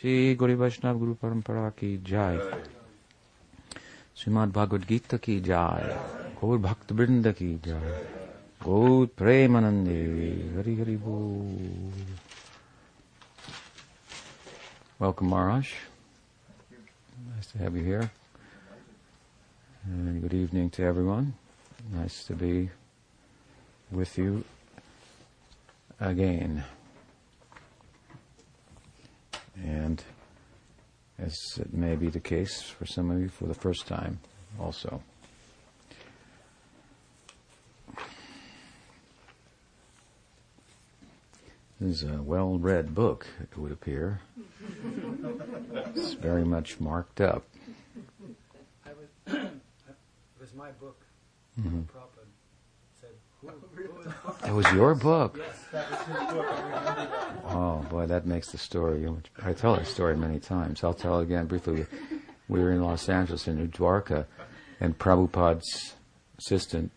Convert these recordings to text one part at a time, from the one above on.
श्री गौरी वैष्णव गुरु परंपरा की जय श्रीमद् भागवत गीता की जय गौर भक्त वृंद की जय गौर प्रेमानंदे हरि हरि बोल Welcome, Maharaj. Nice to have you here. And good evening to everyone. Nice to be with you again. And as it may be the case for some of you for the first time also. This is a well read book, it would appear. it's very much marked up. I was, it was my book. Mhm. Prabhupada said, who, who is It was your book. Yes, that was his book. I remember that. Oh boy, that makes the story. I tell that story many times. I'll tell it again briefly. We were in Los Angeles in New Dwarka, and Prabhupada's assistant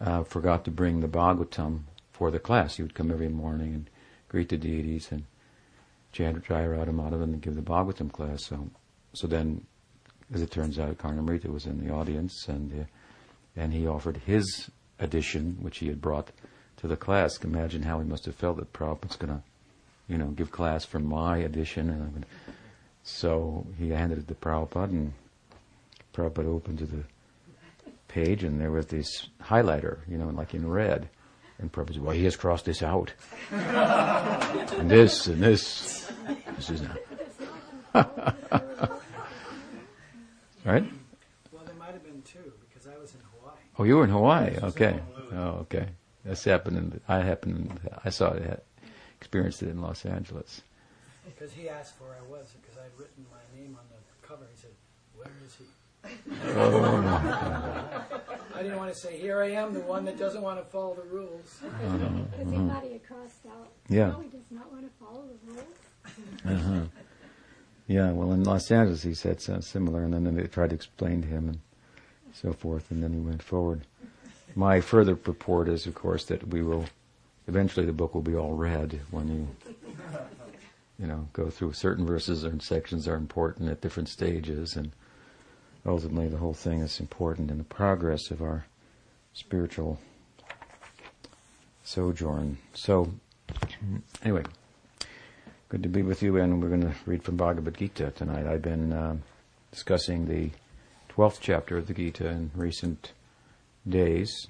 uh, forgot to bring the Bhagavatam for the class. He would come every morning and greet the deities and chant Jaya Radha Madhava and give the Bhagavatam class. So, so then, as it turns out, Karnamrita was in the audience, and uh, and he offered his edition, which he had brought to the class. Imagine how he must have felt that Prabhupada's going to, you know, give class for my edition. And gonna, so he handed it to Prabhupada, and Prabhupada opened to the page, and there was this highlighter, you know, like in red. And Prabhupada said, well, he has crossed this out. and this, and this. This is not. right? Well, there might have been two because I was in Hawaii. Oh, you were in Hawaii. Okay. Oh, okay. That's happened. In, I happened. In, I saw it. Experienced it in Los Angeles. Because he asked where I was because I'd written my name on the cover. He said, where is he? Oh. I didn't want to say, here I am, the one that doesn't want to follow the rules. Because he thought he had crossed out. Yeah. No, he does not want to follow the rules. Uh-huh. Yeah. Well, in Los Angeles, he said something similar, and then they tried to explain to him and so forth, and then he went forward. My further purport is, of course, that we will eventually the book will be all read when you you know go through certain verses and sections are important at different stages and ultimately the whole thing is important in the progress of our spiritual sojourn. So, anyway, good to be with you, and we're going to read from Bhagavad Gita tonight. I've been uh, discussing the 12th chapter of the Gita in recent days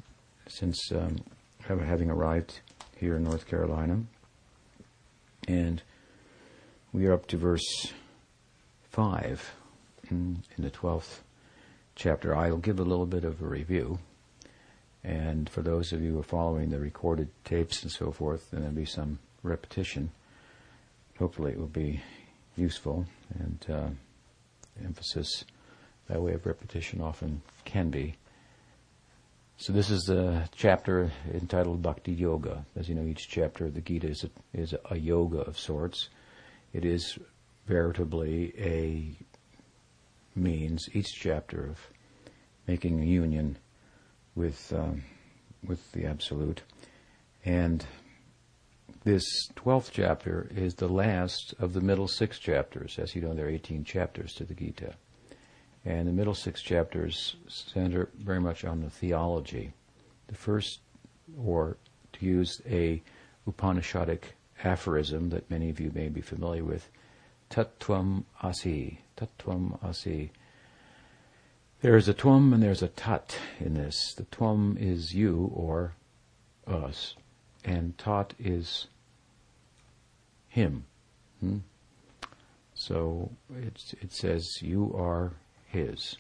since um, having arrived here in North Carolina. And we are up to verse 5 in, the 12th chapter. I'll give a little bit of a review. And for those of you who are following the recorded tapes and so forth, then there'll be some repetition. Hopefully, it will be useful, and uh, emphasis by way of repetition often can be. So this is the chapter entitled Bhakti Yoga. As you know, each chapter of the Gita is a, is a yoga of sorts. It is veritably a means, each chapter of making a union with um, with the absolute, and this twelfth chapter is the last of the middle six chapters. As you know, there are eighteen chapters to the Gita, and the middle six chapters center very much on the theology. The first, or to use a Upanishadic aphorism that many of you may be familiar with, Tat Tvam Asi. Tat Tvam Asi. There is a tvam and there's a tat in this. The tvam is you or us, and tat is him. Hmm? So it says you are his.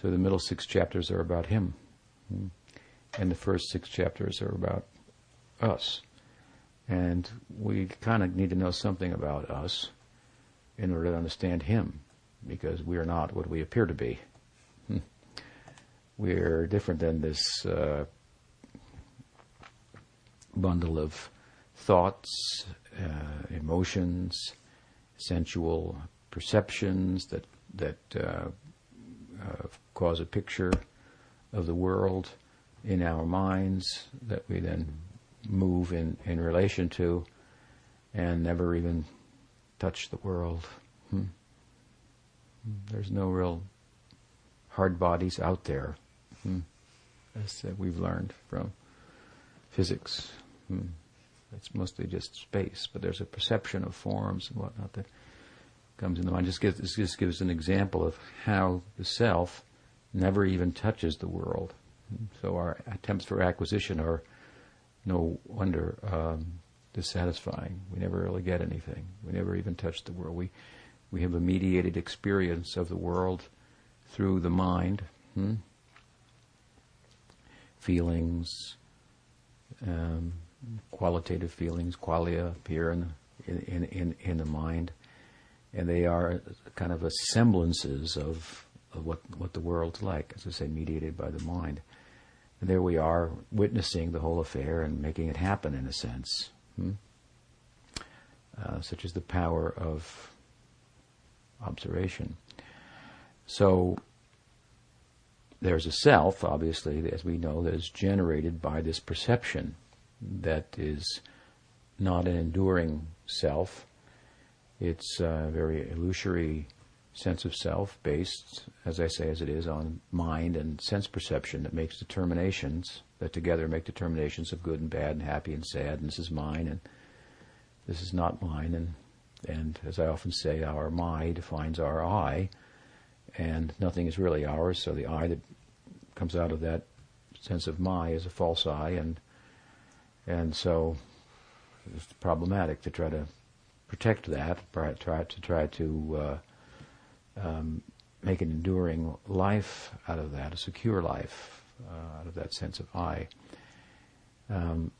So the middle six chapters are about him, and the first six chapters are about us. And we kind of need to know something about us in order to understand him, because we are not what we appear to be. We're different than this uh, bundle of thoughts, uh, emotions, sensual perceptions that that uh, uh, cause a picture of the world in our minds that we then move in, in relation to and never even touch the world. Hmm. There's no real hard bodies out there, hmm. as uh, we've learned from physics. Hmm. It's mostly just space, but there's a perception of forms and whatnot that comes in the mind. Just gives, this just gives an example of how the self never even touches the world. So our attempts for acquisition are no wonder um, dissatisfying. We never really get anything. We never even touch the world. We we have a mediated experience of the world through the mind, hmm? feelings, um, qualitative feelings, qualia appear in, in, in, in the mind, and they are kind of semblances of, of what, what the world's like, as I say, mediated by the mind. And there we are, witnessing the whole affair and making it happen in a sense. Hmm? Uh, such as the power of observation. So there's a self, obviously, as we know, that is generated by this perception that is not an enduring self. It's a very illusory sense of self based, as I say, as it is, on mind and sense perception that makes determinations, that together make determinations of good and bad and happy and sad, and this is mine and this is not mine. And, and as I often say, our my defines our I, and nothing is really ours, so the I that comes out of that sense of my is a false I, and and so it's problematic to try to protect that, try, to try to uh, um, make an enduring life out of that, a secure life uh, out of that sense of I. Um,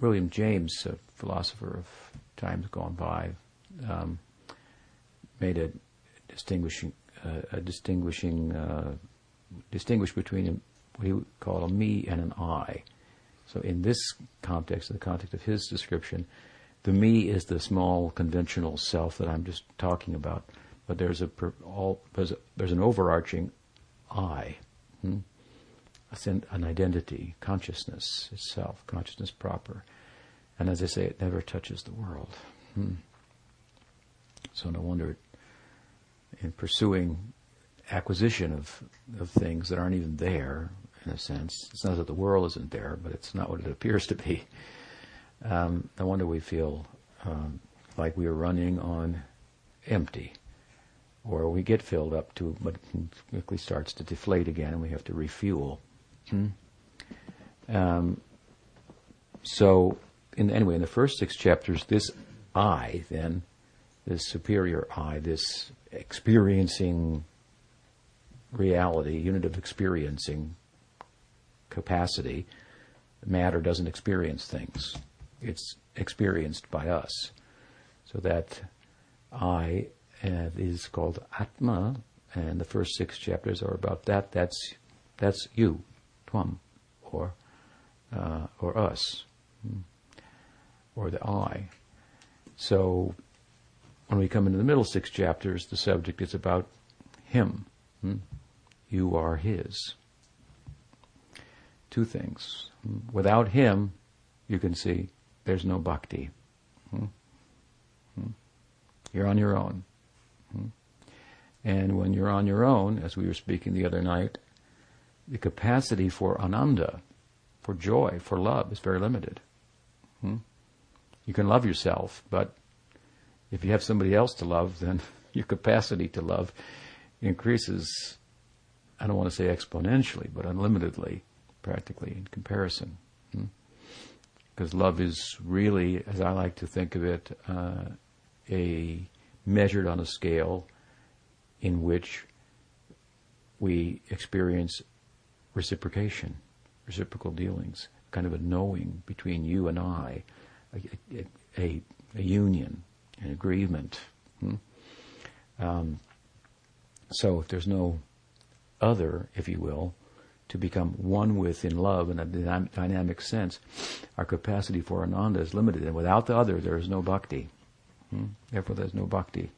William James, a philosopher of times gone by, um, made a distinguishing uh, a distinguishing uh, distinguish between what he called a me and an I. So in this context, in the context of his description, the me is the small conventional self that I'm just talking about, but there's a all there's, a, there's an overarching I, hmm? an identity, consciousness itself, consciousness proper, and as I say, it never touches the world. Hmm. So no wonder, in pursuing acquisition of of things that aren't even there, in a sense. It's not that the world isn't there, but it's not what it appears to be. Um, no wonder we feel um, like we are running on empty, or we get filled up to, but quickly starts to deflate again, and we have to refuel. Hmm? Um, so, in, anyway, in the first six chapters, this I, then, this superior I, this experiencing reality, unit of experiencing, capacity, matter doesn't experience things. It's experienced by us. So that I uh, is called Atma, and the first six chapters are about that. That's that's you, Twam, or uh, or us, hmm, or the I. So when we come into the middle six chapters, the subject is about Him. Hmm? You are His two things. Without him, you can see there's no bhakti. Hmm? Hmm? You're on your own. Hmm? And when you're on your own, as we were speaking the other night, the capacity for ananda, for joy, for love is very limited. You can love yourself, but if you have somebody else to love, then your capacity to love increases, I don't want to say exponentially, but unlimitedly practically in comparison. Because love is really, as I like to think of it, uh, a measured on a scale in which we experience reciprocation, reciprocal dealings, kind of a knowing between you and I, a, a, a union, an agreement. Hmm? Um, so if there's no other, if you will, to become one with in love in a dynamic sense, our capacity for ananda is limited. And without the other, there is no bhakti. Hmm? Therefore, there's no bhakti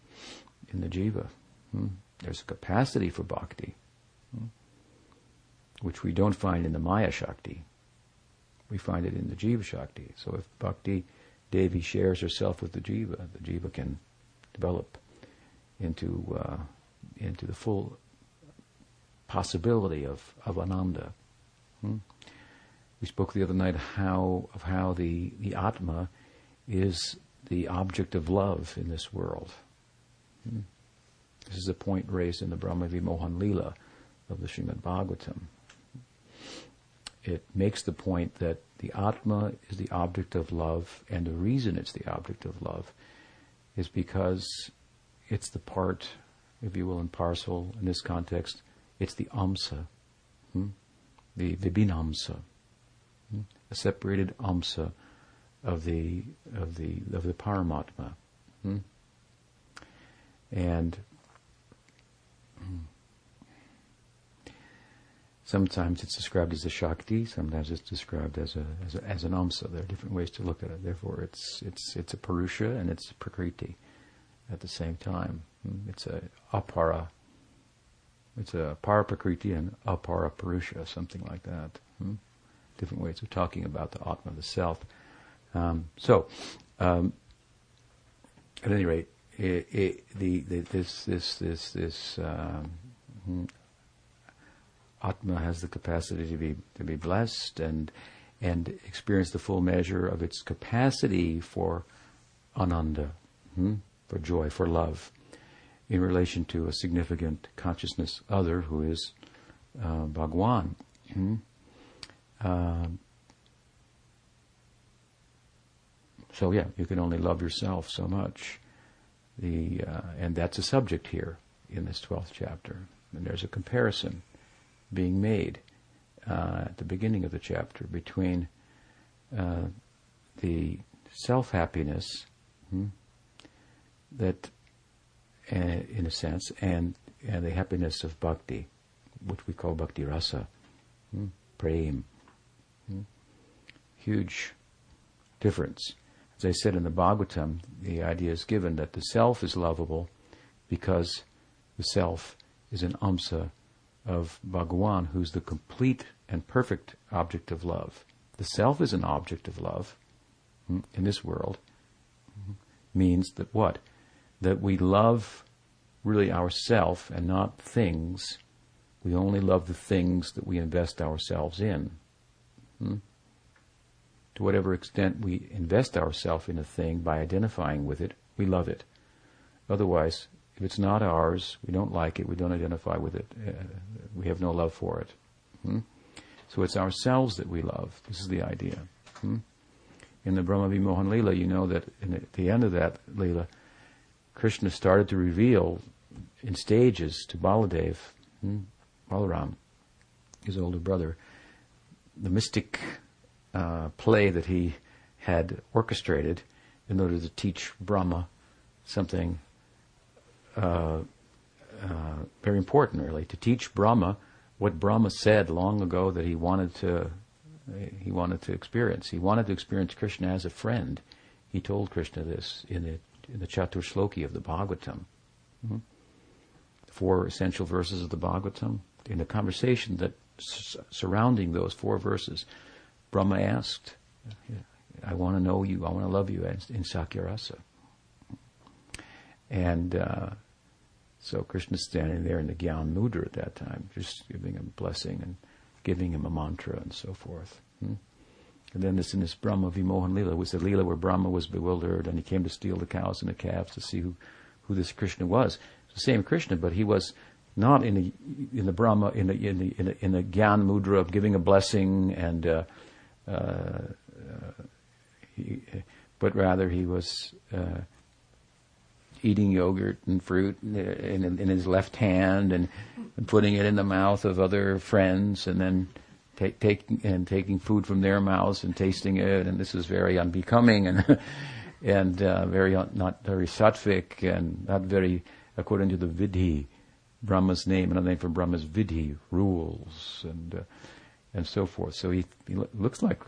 in the jiva. Hmm? There's a capacity for bhakti, hmm? which we don't find in the Maya Shakti. We find it in the Jiva Shakti. So if bhakti Devi shares herself with the jiva, the jiva can develop into uh, into the full possibility of, of ananda. Hmm? We spoke the other night how of how the, the atma is the object of love in this world. Hmm? This is a point raised in the Brahma Vimohan Lila of the Srimad Bhagavatam. It makes the point that the Atma is the object of love, and the reason it's the object of love is because it's the part, if you will, and parcel in this context, it's the amsa, hmm? the vibhinamsa, hmm? a separated amsa of the of the of the Paramatma. Hmm? And Sometimes it's described as a Shakti, sometimes it's described as a, as, a, as an Amsa. There are different ways to look at it. Therefore, it's, it's, it's a Purusha and it's a Prakriti at the same time. Hmm? It's a Apara, it's a Para Prakriti and Apara Purusha, something like that. Hmm? Different ways of talking about the Atma, the self. Um, so, um, at any rate, it, it, the, the, this, this, this, this, um, hmm, Atma has the capacity to be to be blessed and and experience the full measure of its capacity for ananda, hmm? for joy, for love, in relation to a significant consciousness other who is uh, Bhagwan. Hmm? Uh, so yeah, you can only love yourself so much. The uh, and that's a subject here in this twelfth chapter. And there's a comparison being made uh, at the beginning of the chapter between uh, the self happiness hmm, that, uh, in a sense, and, and the happiness of bhakti, which we call bhakti rasa, hmm. Hmm. Huge difference. As I said in the Bhagavatam, the idea is given that the self is lovable because the self is an amsa of Bhagawan, who's the complete and perfect object of love. The self is an object of love hmm, in this world. Hmm, means that what? That we love really ourself and not things. We only love the things that we invest ourselves in. Hmm? To whatever extent we invest ourselves in a thing by identifying with it, we love it. Otherwise, if it's not ours, we don't like it, we don't identify with it, uh, we have no love for it. Hmm? So it's ourselves that we love. This is the idea. Hmm? In the Brahma Vimohan Lila, you know that the, at the end of that Lila, Krishna started to reveal in stages to Baladev, hmm, Balaram, his older brother, the mystic uh, play that he had orchestrated in order to teach Brahma something uh, uh, very important, really, to teach Brahma what Brahma said long ago that he wanted to he wanted to experience. He wanted to experience Krishna as a friend. He told Krishna this in the the Chaturshloki of the Bhagavatam. Mm-hmm. Four essential verses of the Bhagavatam. In the conversation that s- surrounding those four verses, Brahma asked, "I want to know you. I want to love you in Sakyarasa." And uh, so Krishna's standing there in the Gyan Mudra at that time, just giving him a blessing and giving him a mantra and so forth. Hmm? And then this in this Brahma Vimohan Lila was the Lila where Brahma was bewildered and he came to steal the cows and the calves to see who, who this Krishna was. It's the same Krishna, but he was not in the in the Brahma in the in the in the, in the Gyan Mudra of giving a blessing and uh, uh, he, but rather he was uh, eating yogurt and fruit in, in, his left hand and, and, putting it in the mouth of other friends and then take, taking and taking food from their mouths and tasting it and this is very unbecoming and and uh, very not very sattvic and not very according to the vidhi Brahma's name another name for Brahma's vidhi rules and uh, and so forth so he, he looks like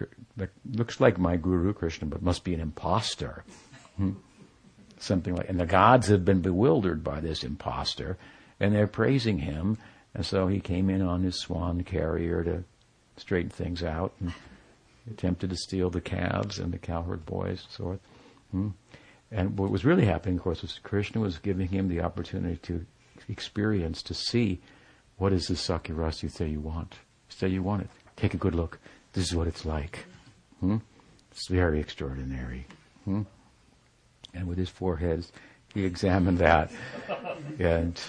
looks like my guru Krishna but must be an impostor. Hmm something like, and the gods have been bewildered by this impostor, and they're praising him. And so he came in on his swan carrier to straighten things out. And attempted to steal the calves and the cowherd boys and so forth. Hmm? And what was really happening, of course, was Krishna was giving him the opportunity to experience, to see what is this Sakyarasa you say you want. Say you want it. Take a good look. This is what it's like. Hmm? It's very extraordinary. Hmm? And with his four heads, he examined that, and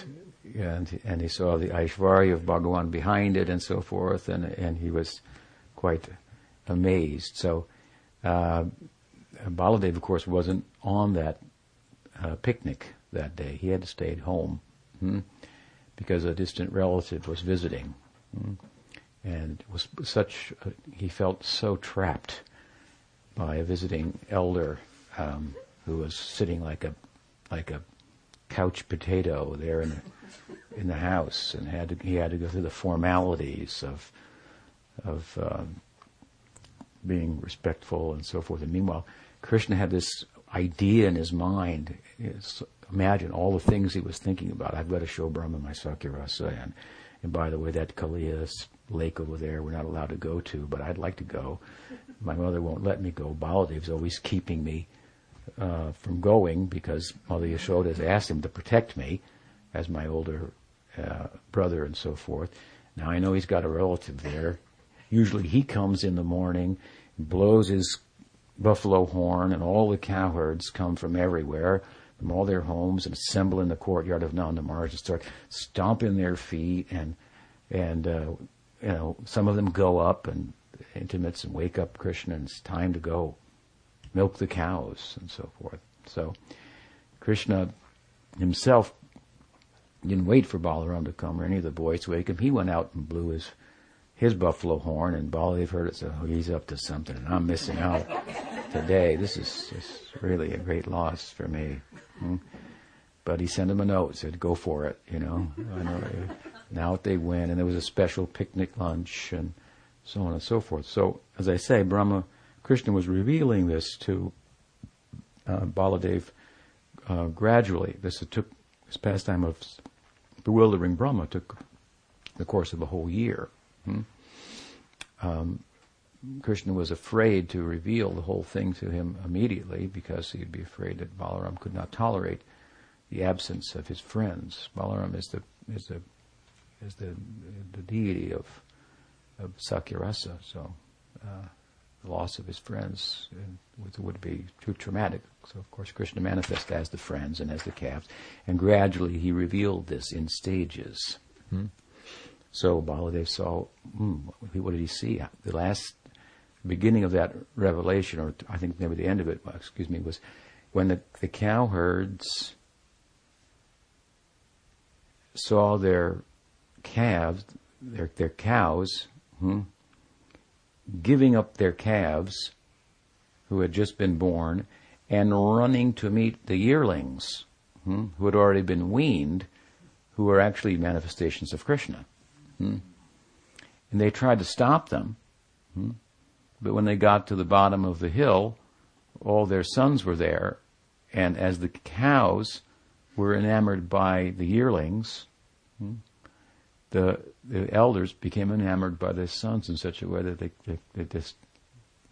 and and he saw the Aishvarya of Bhagawan behind it, and so forth, and and he was quite amazed. So. Uh, Baladev, of course, wasn't on that uh, picnic that day. He had to stay at home hmm, because a distant relative was visiting. Hmm. And it was such, a, he felt so trapped by a visiting elder um, who was sitting like a, like a couch potato there in the, in the house and had to, he had to go through the formalities of, of um, being respectful and so forth. And meanwhile, Krishna had this idea in his mind. imagine all the things he was thinking about. I've got to show Brahma my Sakyarasa. And, and by the way, that Kaliya lake over there, we're not allowed to go to, but I'd like to go. My mother won't let me go. Baladev's always keeping me uh, from going because Mother Yashoda has asked him to protect me as my older uh, brother and so forth. Now I know he's got a relative there. Usually he comes in the morning, blows his buffalo horn, and all the cowherds come from everywhere, from all their homes, and assemble in the courtyard of Nanda and start stomping their feet, and and uh, you know some of them go up and intimates and wake up Krishna, and it's time to go milk the cows and so forth. So Krishna himself didn't wait for Balaram to come or any of the boys to wake him. He went out and blew his his buffalo horn, and Baladev heard it, so oh, he's up to something, and I'm missing out today. This is just really a great loss for me. Hmm? But he sent him a note, said, "Go for it," you know. now they win, and there was a special picnic lunch, and so on and so forth. So, as I say, Brahma Krishna was revealing this to uh, Baladev uh, gradually. This took this pastime of bewildering Brahma took the course of a whole year. Hmm? Um, Krishna was afraid to reveal the whole thing to him immediately because he'd be afraid that Balaram could not tolerate the absence of his friends. Balaram is the is the is the the deity of of Sakyarasa, so uh, loss of his friends would, would be too traumatic. So of course Krishna manifested as the friends and as the calves, and gradually he revealed this in stages. Hmm? So Baladev saw, hmm, what did he see? The last beginning of that revelation, or I think maybe the end of it, excuse me, was when the, the cowherds saw their calves, their, their cows, hmm, giving up their calves who had just been born and running to meet the yearlings hmm, who had already been weaned, who were actually manifestations of Krishna. Hmm? And they tried to stop them. Hmm? But when they got to the bottom of the hill, all their sons were there. And as the cows were enamored by the yearlings, hmm, the, the elders became enamored by their sons in such a way that they, they, they just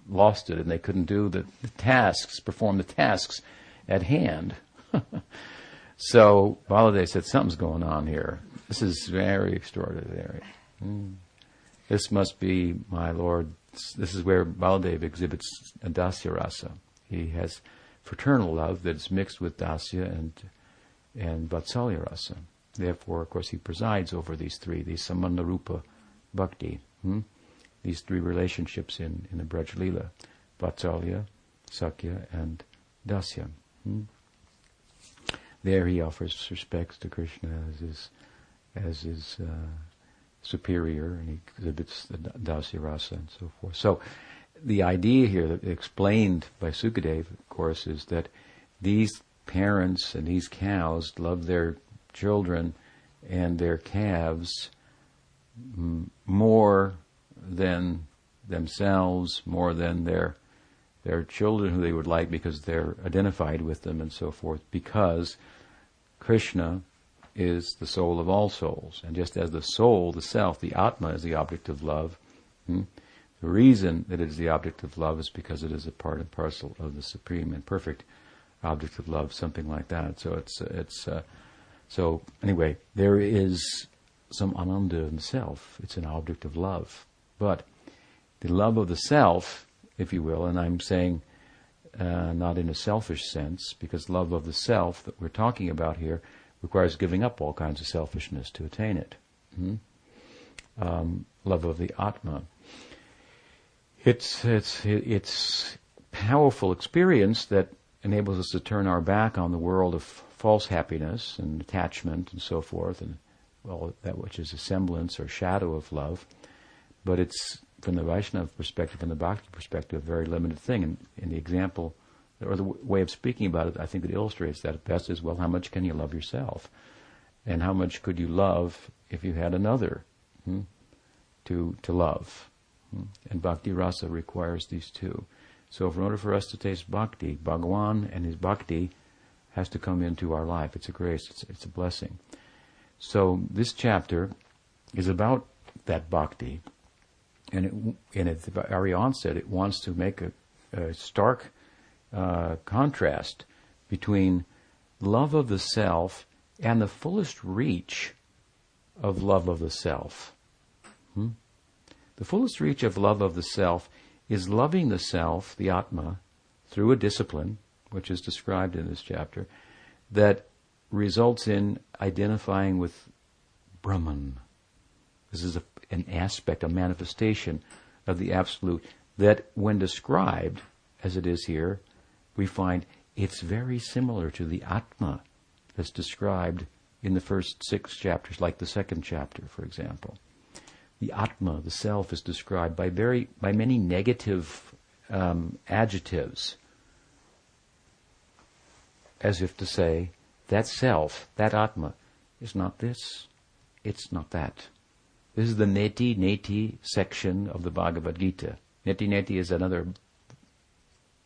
lost it and they couldn't do the, the tasks, perform the tasks at hand. so Baladev said, something's going on here. This is very extraordinary. Mm. This must be my Lord. This is where Baladev exhibits dasya rasa. He has fraternal love that's mixed with dasya and and vatsalya rasa. Therefore, of course, he presides over these three, these sambandha rupa bhakti. Hmm? These three relationships in, in the Braj Leela. Vatsalya, Sakya, and Dasya. Hmm? There he offers respects to Krishna as his as his uh, superior, and he exhibits the dasya rasa and so forth. So, the idea here explained by Sukadev, of course, is that these parents and these cows love their children and their calves more than themselves, more than their their children who they would like because they're identified with them and so forth, because Krishna is the soul of all souls. And just as the soul, the self, the Atma is the object of love, hmm, The reason that it is the object of love is because it is a part and parcel of the supreme and perfect object of love, something like that. So it's it's uh, so anyway, there is some ananda in the self. It's an object of love, but the love of the self, if you will, and I'm saying uh, not in a selfish sense, because love of the self that we're talking about here requires giving up all kinds of selfishness to attain it. Hmm? Um, love of the Atma. It's, it's, it's powerful experience that enables us to turn our back on the world of false happiness and attachment and so forth, and all that which is a semblance or shadow of love. But it's from the Vaishnava perspective, from the Bhakti perspective, a very limited thing. And, and the example, or the w- way of speaking about it, I think it illustrates that best is, well, how much can you love yourself? And how much could you love if you had another hmm, to, to love? Hmm? And Bhakti Rasa requires these two. So in order for us to taste Bhakti, Bhagawan and his Bhakti has to come into our life. It's a grace, it's, it's a blessing. So this chapter is about that Bhakti and, it, and at the very onset, it wants to make a, a stark uh, contrast between love of the self and the fullest reach of love of the self. Hmm? The fullest reach of love of the self is loving the self, the Atma, through a discipline, which is described in this chapter, that results in identifying with Brahman. This is a an aspect, a manifestation of the Absolute that, when described, as it is here, we find it's very similar to the Atma that's described in the first six chapters, like the second chapter, for example. The Atma, the self, is described by very by many negative um, adjectives, as if to say that self, that Atma, is not this, it's not that. This is the neti neti section of the Bhagavad Gita. Neti neti is another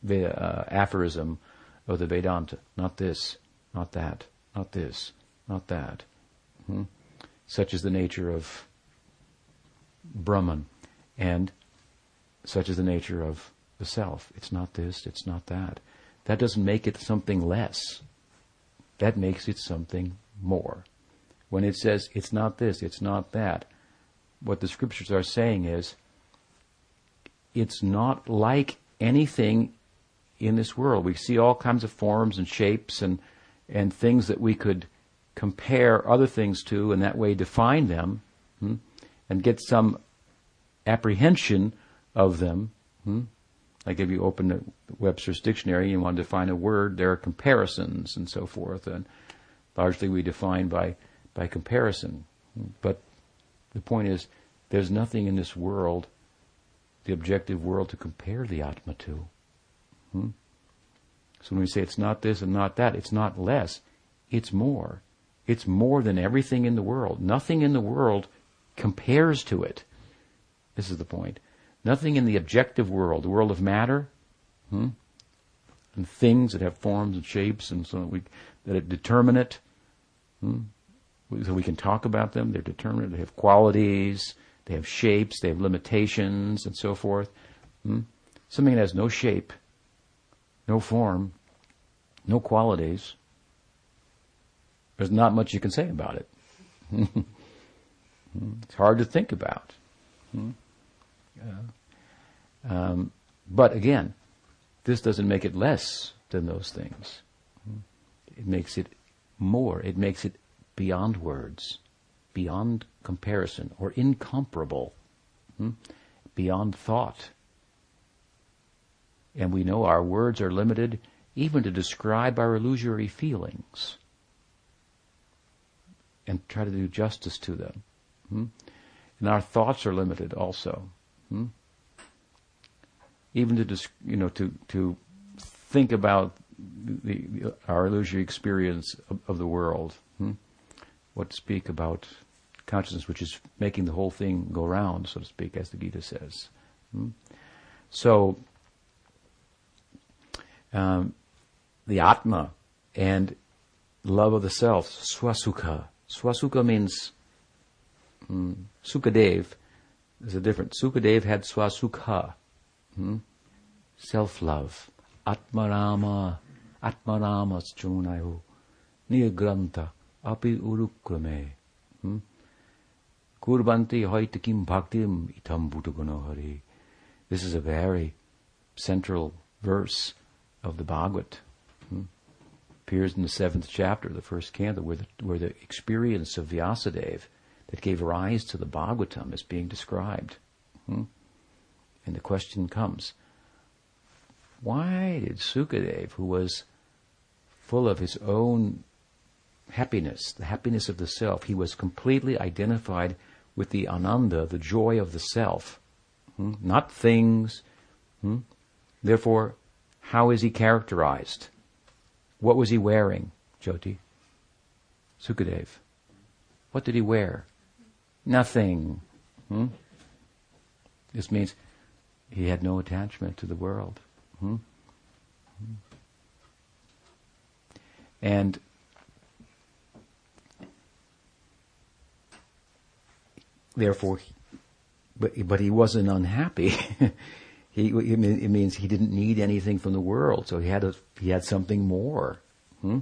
uh, aphorism of the Vedanta. Not this, not that, not this, not that. Hmm? Such is the nature of Brahman, and such is the nature of the self. It's not this, it's not that. That doesn't make it something less. That makes it something more. When it says it's not this, it's not that, what the scriptures are saying is it's not like anything in this world. We see all kinds of forms and shapes and, and things that we could compare other things to and that way define them hmm, and get some apprehension of them. Hmm. Like if you open the Webster's dictionary and you want to define a word, there are comparisons and so forth, and largely we define by by comparison. But the point is, there's nothing in this world, the objective world, to compare the Atma to. Hmm? So when we say it's not this and not that, it's not less, it's more. It's more than everything in the world. Nothing in the world compares to it. This is the point. Nothing in the objective world, the world of matter, hmm? and things that have forms and shapes and so we, that are determinate. Hmm? So we can talk about them. They're determinate. They have qualities. They have shapes. They have limitations and so forth. Hmm? Something that has no shape, no form, no qualities. There's not much you can say about it. it's hard to think about. Hmm? Um, but again, this doesn't make it less than those things. It makes it more. It makes it beyond words, beyond comparison, or incomparable, hmm? beyond thought. And we know our words are limited even to describe our illusory feelings and try to do justice to them. Hmm? And our thoughts are limited also. Hmm? Even to, you know, to, to think about the, the, our illusory experience of, of the world. Hmm? what to speak about consciousness, which is making the whole thing go round, so to speak, as the Gita says. Hmm? So, um, the Atma and love of the self, swasukha. Swasukha means um, Sukadev There's a difference. Sukadev had swasukha, hmm? self-love, atmarama, atmarama strunayu, niyagranta, api urukrame. Hmm? Kurbanti haitakim bhaktim itam. This is a very central verse of the Bhagavad. Hmm? Appears in the seventh chapter, the first canto, where the, where the experience of Vyasadeva that gave rise to the Bhagavatam is being described. Hmm? And the question comes, why did Sukadev, who was full of his own happiness, the happiness of the self, he was completely identified with the ananda, the joy of the self, hmm? not things. Hmm? Therefore, how is he characterized? What was he wearing, Jyoti? Sukadev. What did he wear? Nothing. Hmm? This means he had no attachment to the world. Hmm? And therefore, but but he wasn't unhappy. he it means he didn't need anything from the world, so he had a, he had something more. Hmm?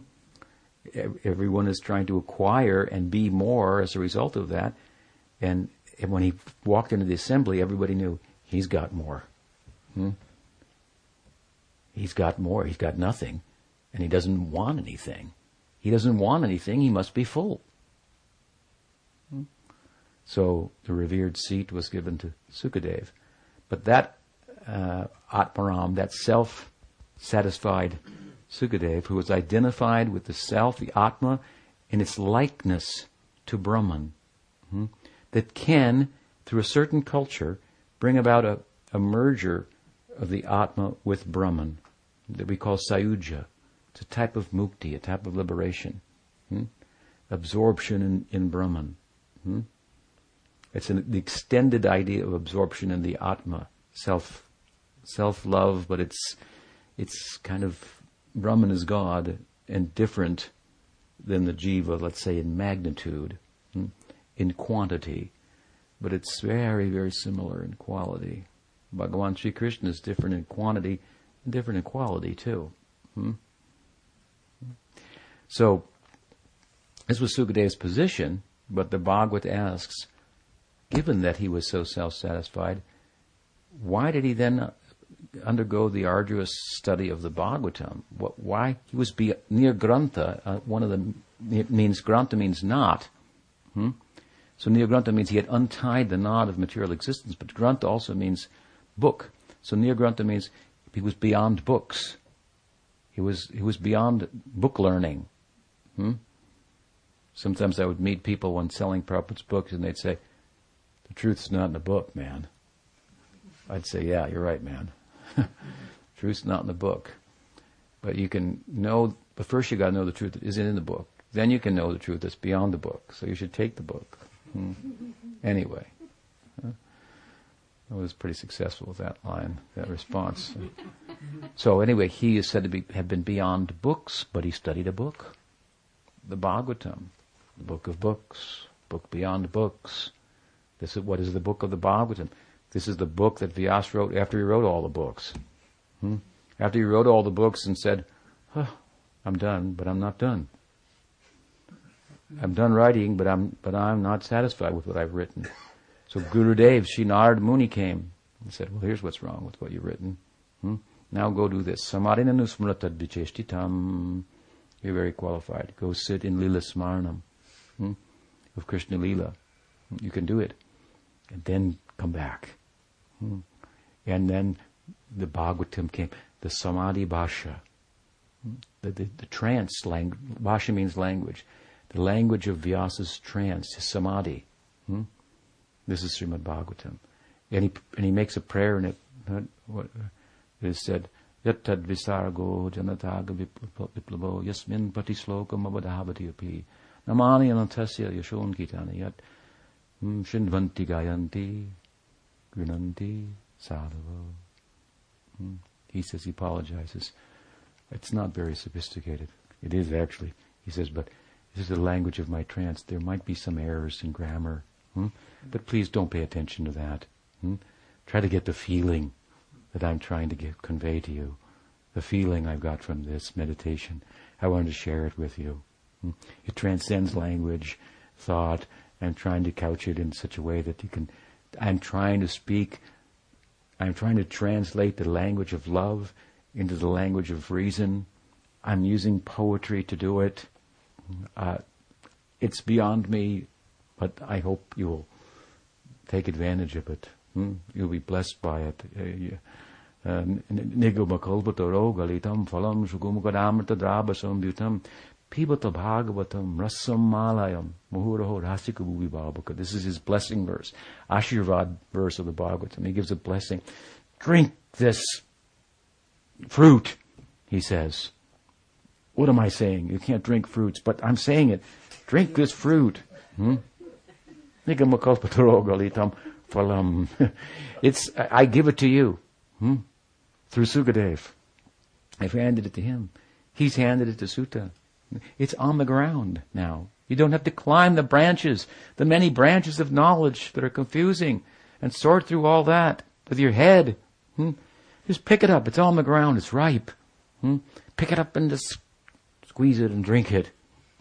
Everyone is trying to acquire and be more as a result of that, and, when he walked into the assembly, everybody knew he's got more. Hmm? He's got more. He's got nothing, and he doesn't want anything. He doesn't want anything. He must be full. Hmm? So the revered seat was given to Sukadev. But that uh, Atmaram, that self-satisfied Sukadev, who was identified with the self, the Atma, in its likeness to Brahman, hmm, that can, through a certain culture, bring about a, a merger of the Atma with Brahman that we call Sayuja. It's a type of mukti, a type of liberation. Hmm? Absorption in, in Brahman. Hmm? It's an, extended idea of absorption in the Atma, self, self-love, but it's, it's kind of, Brahman is God and different than the jiva, let's say in magnitude, hmm, in quantity, but it's very, very similar in quality. Bhagavan Sri Krishna is different in quantity and different in quality too. Hmm? So, this was Sukadev's position, but the Bhagavad asks, given that he was so self-satisfied, why did he then undergo the arduous study of the Bhagavatam? What, why he was be, near Grantha? Uh, one of the it means Grantha means knot. Hmm? So near means he had untied the knot of material existence, but Grantha also means book. So near means he was beyond books. He was he was beyond book learning. Hmm? Sometimes I would meet people when selling Prabhupada's books, and they'd say, the truth's not in the book, man. I'd say, yeah, you're right, man. truth's not in the book. But you can know, but first you gotta know the truth that isn't in the book. Then you can know the truth that's beyond the book. So you should take the book. Hmm. Anyway. I was pretty successful with that line, that response. so anyway, he is said to be, have been beyond books, but he studied a book. The Bhagavatam, the book of books, book beyond books. This is what is the book of the Bhagavatam. This is the book that Vyas wrote after he wrote all the books. Hmm? After he wrote all the books and said, huh, I'm done, but I'm not done. I'm done writing, but I'm, but I'm not satisfied with what I've written. So Gurudev, Sri Narad Muni came and said, well, here's what's wrong with what you've written. Hmm? Now go do this. Samadhina nusmratad vicheshtitam. You're very qualified. Go sit in Lila Smarnam hmm? of Krishna Lila. You can do it and then come back. Hmm. And then the Bhagavatam came, the Samadhi Bhasha, hmm. the, the, the trance language, Bhasha means language, the language of Vyasa's trance, his Samadhi. Hmm. This is Srimad Bhagavatam. And he, and he makes a prayer in it, it is said, Yattad visargo janataga viplavo yasmin pati slokam avadhavati api namani anantasya yashon kitani yat Hmm, Shinvanti Gayanti Grinanti Sadhava. Hmm. He says he apologizes. It's not very sophisticated. It is actually. He says, but this is the language of my trance. There might be some errors in grammar. Hmm? But please don't pay attention to that. Hmm? Try to get the feeling that I'm trying to get, convey to you. The feeling I've got from this meditation. I wanted to share it with you. Hmm? It transcends language, thought, and trying to couch it in such a way that you can. I'm trying to speak. I'm trying to translate the language of love into the language of reason. I'm using poetry to do it. Uh, it's beyond me, but I hope you'll take advantage of it. Hmm? You'll be blessed by it. Phalam drabasam rasam malayam muhuraho rasikabubi babaka. This is his blessing verse. Ashirvad verse of the Bhagavatam. He gives a blessing. Drink this fruit, he says. What am I saying? You can't drink fruits, but I'm saying it. Drink this fruit. Hmm? It's, I give it to you. Hmm? Through Sukadev. I've handed it to him. He's handed it to Suta. It's on the ground now. You don't have to climb the branches, the many branches of knowledge that are confusing, and sort through all that with your head. Hmm? Just pick it up. It's on the ground. It's ripe. Hmm? Pick it up and just squeeze it and drink it.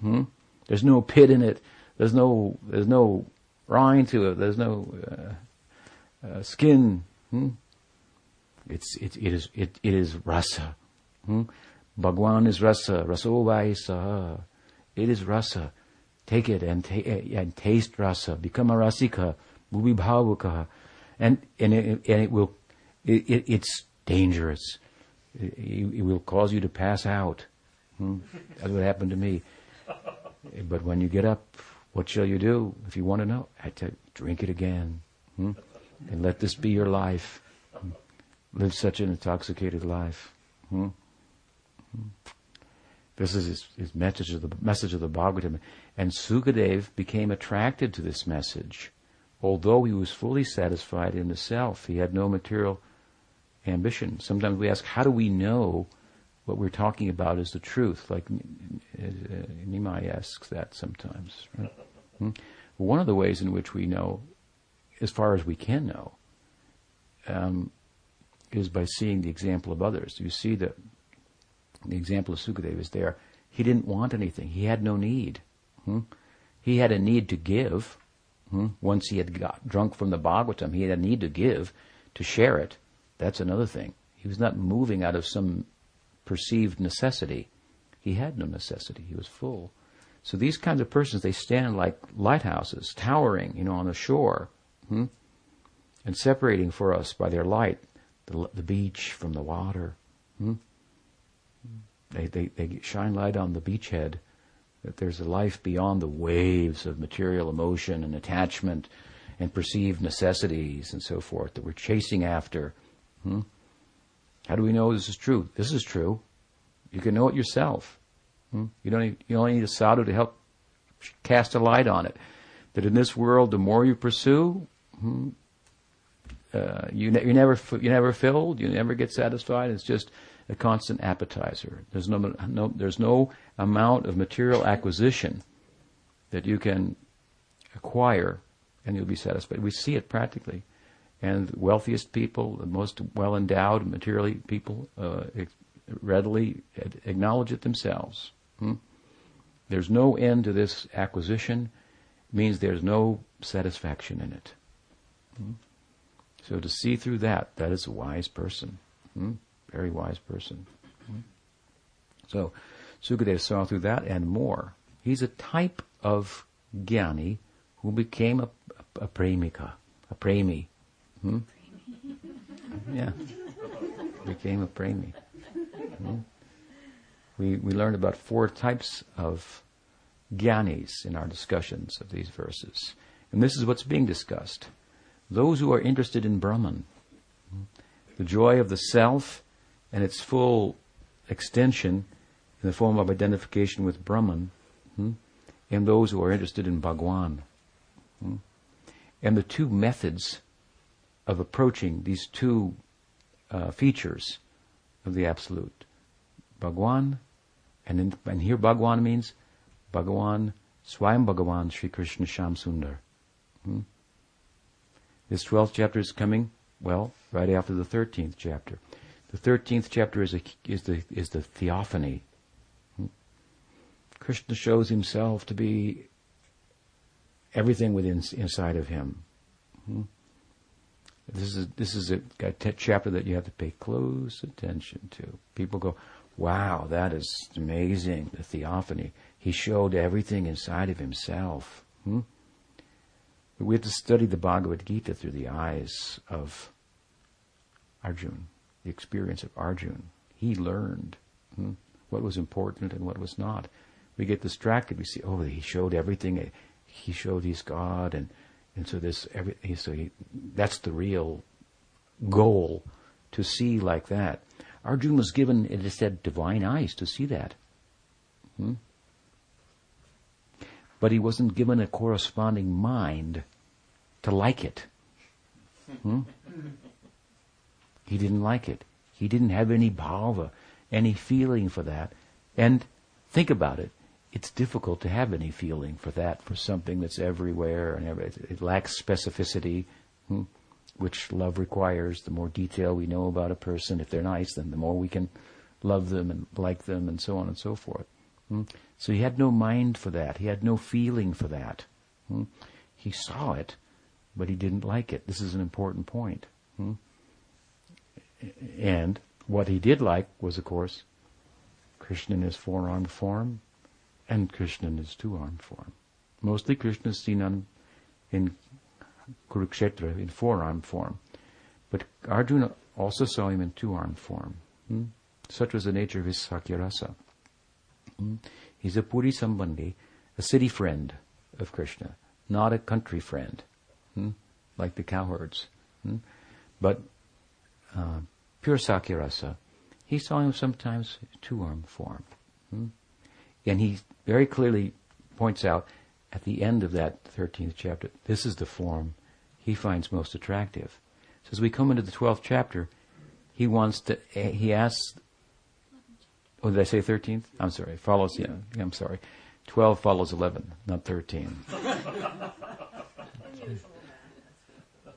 Hmm? There's no pit in it. There's no there's no rind to it. There's no uh, uh, skin. Hmm? It's it, it is it, it is rasa. Hmm? Bhagwan is rasa. Rasovai saha. It is rasa. Take it and, ta- and taste rasa. Become a rasika. Bhuvibhavaka. And and it, and it will it, it, it's dangerous. It, it, will cause you to pass out. Hmm? That's what happened to me. But when you get up, what shall you do? If you want to know, I tell you, drink it again. Hmm? And let this be your life. Hmm? Live such an intoxicated life. Hmm? hmm? This is his, his, message of the message of the Bhagavatam. And Sukadev became attracted to this message. Although he was fully satisfied in the self, he had no material ambition. Sometimes we ask, how do we know what we're talking about is the truth? Like uh, Nimai asks that sometimes. Right? Hmm? One of the ways in which we know, as far as we can know, um, is by seeing the example of others. You see that the example of Sukadeva is there. He didn't want anything. He had no need. Hmm? He had a need to give. Hmm? Once he had got drunk from the Bhagavatam, he had a need to give, to share it. That's another thing. He was not moving out of some perceived necessity. He had no necessity. He was full. So these kinds of persons, they stand like lighthouses, towering, you know, on the shore, hmm? and separating for us by their light the, the beach from the water. Hmm? They, they, they shine light on the beachhead that there's a life beyond the waves of material emotion and attachment and perceived necessities and so forth that we're chasing after. Hmm? How do we know this is true? This is true. You can know it yourself. Hmm? You don't. Need, you only need a sadhu to help cast a light on it. That in this world, the more you pursue, hmm, uh, you ne- you never you never filled. You never get satisfied. It's just a constant appetizer. There's no, no there's no amount of material acquisition that you can acquire and you'll be satisfied. We see it practically and the wealthiest people, the most well endowed materially people, uh, readily acknowledge it themselves. Hmm? There's no end to this acquisition, means there's no satisfaction in it. Hmm? So to see through that, that is a wise person. Hmm? Very wise person. Hmm? So Sukadeva saw through that and more. He's a type of jnani who became a, a, a premika, a premi, Hmm? Yeah. Became a premi. Hmm? We, we learned about four types of jnanis in our discussions of these verses. And this is what's being discussed. Those who are interested in Brahman, hmm? the joy of the self and its full extension in the form of identification with Brahman, hmm? and those who are interested in Bhagwan. Hmm? And the two methods of approaching these two uh, features of the Absolute. Bhagwan, and, in, and here Bhagwan means Bhagawan, Swayam Bhagawan Sri Krishna Shyam Sundar. Hmm? This 12th chapter is coming, well, right after the 13th chapter. The 13th chapter is, a, is, the, is the theophany. Hmm? Krishna shows himself to be everything within inside of him. Hmm? This is this is a, a t- chapter that you have to pay close attention to. People go, "Wow, that is amazing!" The theophany. He showed everything inside of himself. Hmm? we have to study the Bhagavad Gita through the eyes of Arjun, the experience of Arjun. He learned hmm, what was important and what was not. We get distracted. We see, oh, he showed everything. He showed he's God, and and so this every so he, that's the real goal to see like that. Arjun was given, it is said, divine eyes to see that. Hmm? But he wasn't given a corresponding mind to like it. Hmm? He didn't like it. He didn't have any bhava, any feeling for that. And think about it it's difficult to have any feeling for that, for something that's everywhere and every, it lacks specificity, hmm, which love requires. The more detail we know about a person, if they're nice, then the more we can love them and like them and so on and so forth. Hmm. So he had no mind for that. He had no feeling for that. Hmm. He saw it, but he didn't like it. This is an important point. And what he did like was, of course, Krishna in his four-armed form, and Krishna in his two-armed form. Mostly Krishna is seen on, in Kurukshetra in four-armed form. But Arjuna also saw him in two-armed form. Hmm? Such was the nature of his Sakhyarasa. Hmm? He's a Puri Sambandhi, a city friend of Krishna, not a country friend, hmm? like the cowherds. Hmm? But uh, pure Sakhyarasa, he saw him sometimes two-armed form. And he very clearly points out at the end of that 13th chapter, this is the form he finds most attractive. So as we come into the 12th chapter, he wants to, he asks, oh, did I say 13th? I'm sorry, follows, yeah, I'm sorry. 12 follows 11, not 13.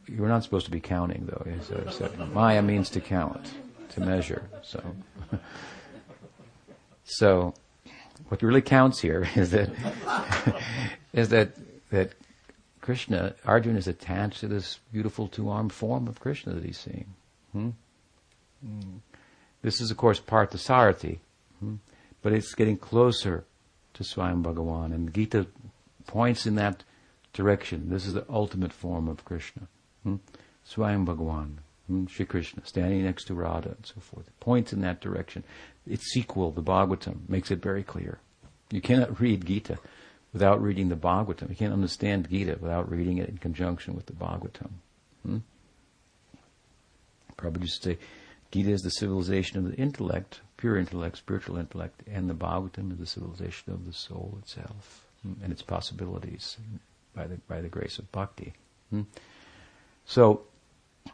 you are not supposed to be counting, though. So, so Maya means to count, to measure. So, so what really counts here is that is that that Krishna, Arjuna is attached to this beautiful two-armed form of Krishna that he's seeing. Hmm? Hmm. This is, of course, Parthasarathi, hmm? but it's getting closer to Swayam and Gita points in that direction. This is the ultimate form of Krishna. Hmm? Swayam hmm? Shri Krishna, standing next to Radha and so forth. It points in that direction. Its sequel, the Bhagavatam, makes it very clear. You cannot read Gita without reading the Bhagavatam. You can't understand Gita without reading it in conjunction with the Bhagavatam. Hmm? Probably just say Gita is the civilization of the intellect, pure intellect, spiritual intellect, and the Bhagavatam is the civilization of the soul itself hmm? and its possibilities by the by the grace of bhakti. Hmm? So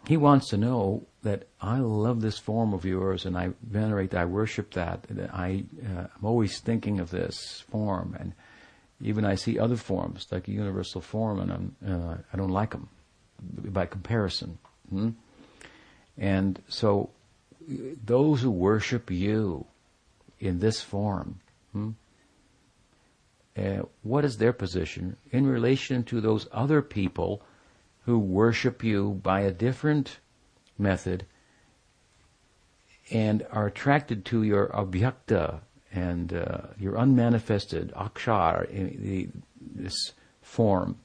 he wants to know that I love this form of yours and I venerate, I worship that. I, uh, I'm always thinking of this form, and even I see other forms like a universal form, and uh, I don't like them by comparison. Hmm? And so, those who worship you in this form, hmm, uh, what is their position in relation to those other people? Who worship you by a different method and are attracted to your avyakta and uh, your unmanifested akshar, the, this form.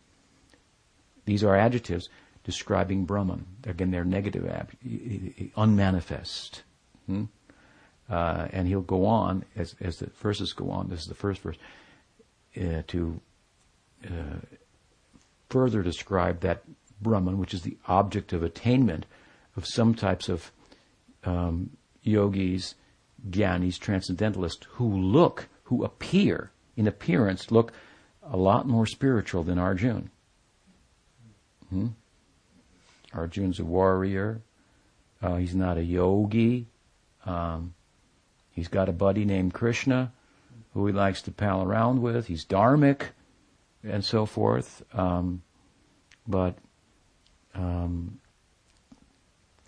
These are adjectives describing Brahman. Again, they're negative, ab- unmanifest. Hmm? Uh, and he'll go on as, as the verses go on. This is the first verse uh, to further describe that Brahman, which is the object of attainment of some types of um, yogis, gyanis, transcendentalists who look, who appear, in appearance, look a lot more spiritual than Arjun. Hmm? Arjun's a warrior. Uh, he's not a yogi. Um, he's got a buddy named Krishna who he likes to pal around with. He's dharmic and so forth. Um, but um,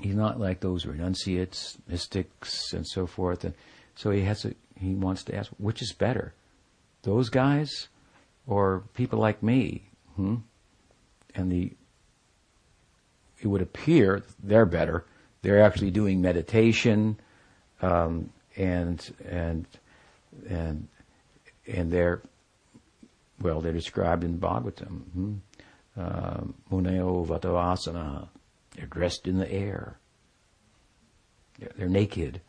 he's not like those renunciates, mystics, and so forth. And so he has a, he wants to ask, which is better, those guys or people like me? Hmm? And the it would appear they're better. They're actually doing meditation, um, and and and and they're well, they're described in Bhagavatam. Hmm? Uh, Muneo Vatavasana. They're dressed in the air. They're, they're naked.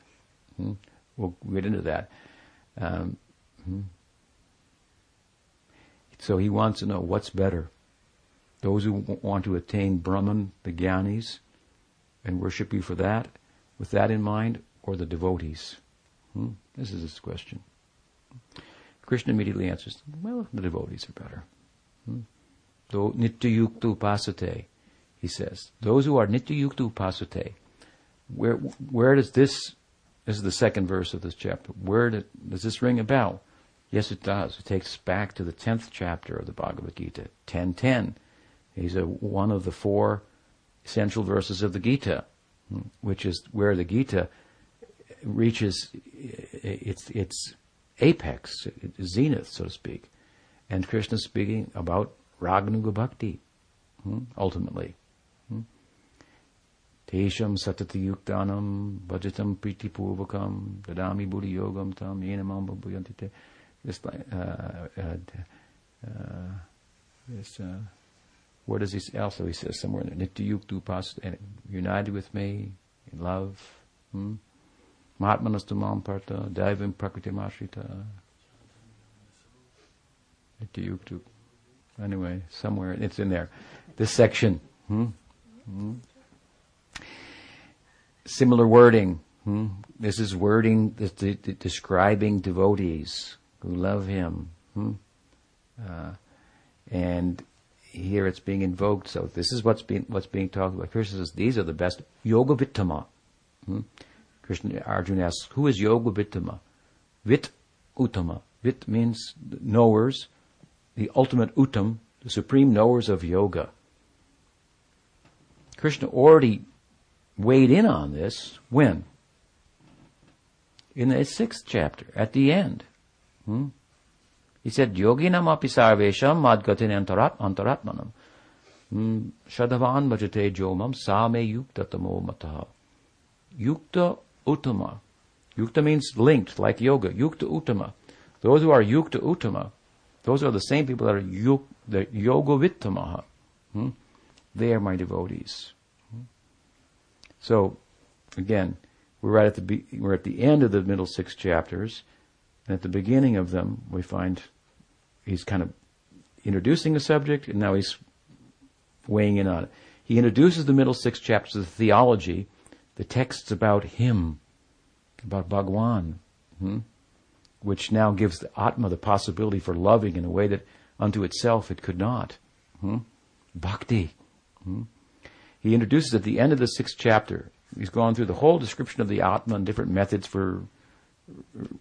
Hmm? We'll get into that. Um, hmm? So he wants to know what's better. Those who want to attain Brahman, the Gyanis, and worship you for that, with that in mind, or the devotees? Hmm? This is his question. Krishna immediately answers, well, the devotees are better. Hmm? Nityayukta upasate, he says. Those who are nityayukta upasate, where, where does this, this is the second verse of this chapter, where did, does this ring a bell? Yes, it does. It takes us back to the 10th chapter of the Bhagavad Gita, 10.10. He's a, one of the four essential verses of the Gita, hmm, which is where the Gita reaches its, its apex, zenith, so to speak. And Krishna is speaking about Raganuga Bhakti, hmm, ultimately. Hmm. Tesham satati yuktanam bhajatam priti purvakam dadami buddhi yogam tam yenamam bhuyantite. This, uh, uh, uh, this, uh, does he also he says somewhere in there, Nityayuktu pas, united with me in love. Hmm? Mahatmanastu mam parta, daivim prakritim ashrita. Nityayuktu. Anyway, somewhere, it's in there. This section. Hmm? Hmm? Similar wording. Hmm? This is wording describing devotees who love him. Hmm? Uh, and here it's being invoked. So this is what's being what's being talked about. Krishna says these are the best yoga vittama. Hmm? Krishna Arjuna asks, who is yoga vittama? Vit uttama. Vit means knowers, the ultimate uttam, the supreme knowers of yoga. Krishna already weighed in on this when? In the sixth chapter, at the end. Hmm? He said, Yoginam api sarvesham madgatin antarat, antaratmanam. Hmm, Shadavan bhajate jomam same yukta tamo mataha. Yukta uttama. Yukta means linked, like yoga. Yukta uttama. Those who are yukta uttama, those are the same people that are yuk, the yoga vittamaha. Hmm? They are my devotees. Hmm? So, again, we're right at the be- we're at the end of the middle six chapters, and at the beginning of them we find he's kind of introducing a subject, and now he's weighing in on it. He introduces the middle six chapters of the theology, the texts about him, about Bhagwan, hmm? Which now gives the Atma the possibility for loving in a way that unto itself it could not. Hmm? Bhakti. Hmm? He introduces at the end of the sixth chapter, he's gone through the whole description of the Atma and different methods for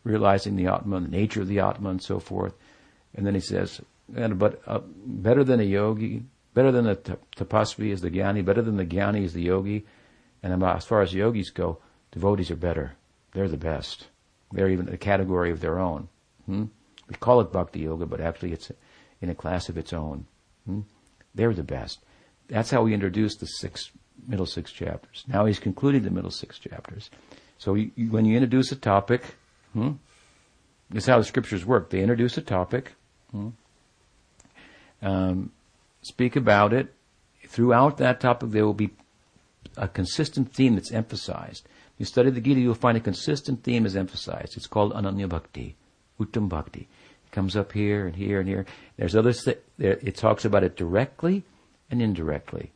realizing the Atma, and the nature of the Atma, and so forth. And then he says, but uh, better than a yogi, better than a tapasvi is the jnani, better than the jnani is the yogi. And as far as yogis go, devotees are better. They're the best. They're even a category of their own. Hmm? We call it bhakti yoga, but actually it's in a class of its own. Hmm? They're the best. That's how we introduce the six middle six chapters. Now he's concluding the middle six chapters. So you, you, when you introduce a topic, hmm, this is how the scriptures work. They introduce a topic, hmm, um, speak about it. Throughout that topic, there will be a consistent theme that's emphasized. You study the Gita, you'll find a consistent theme is emphasized. It's called Ananya Bhakti, Uttam Bhakti. It comes up here and here and here. There's there, it talks about it directly and indirectly.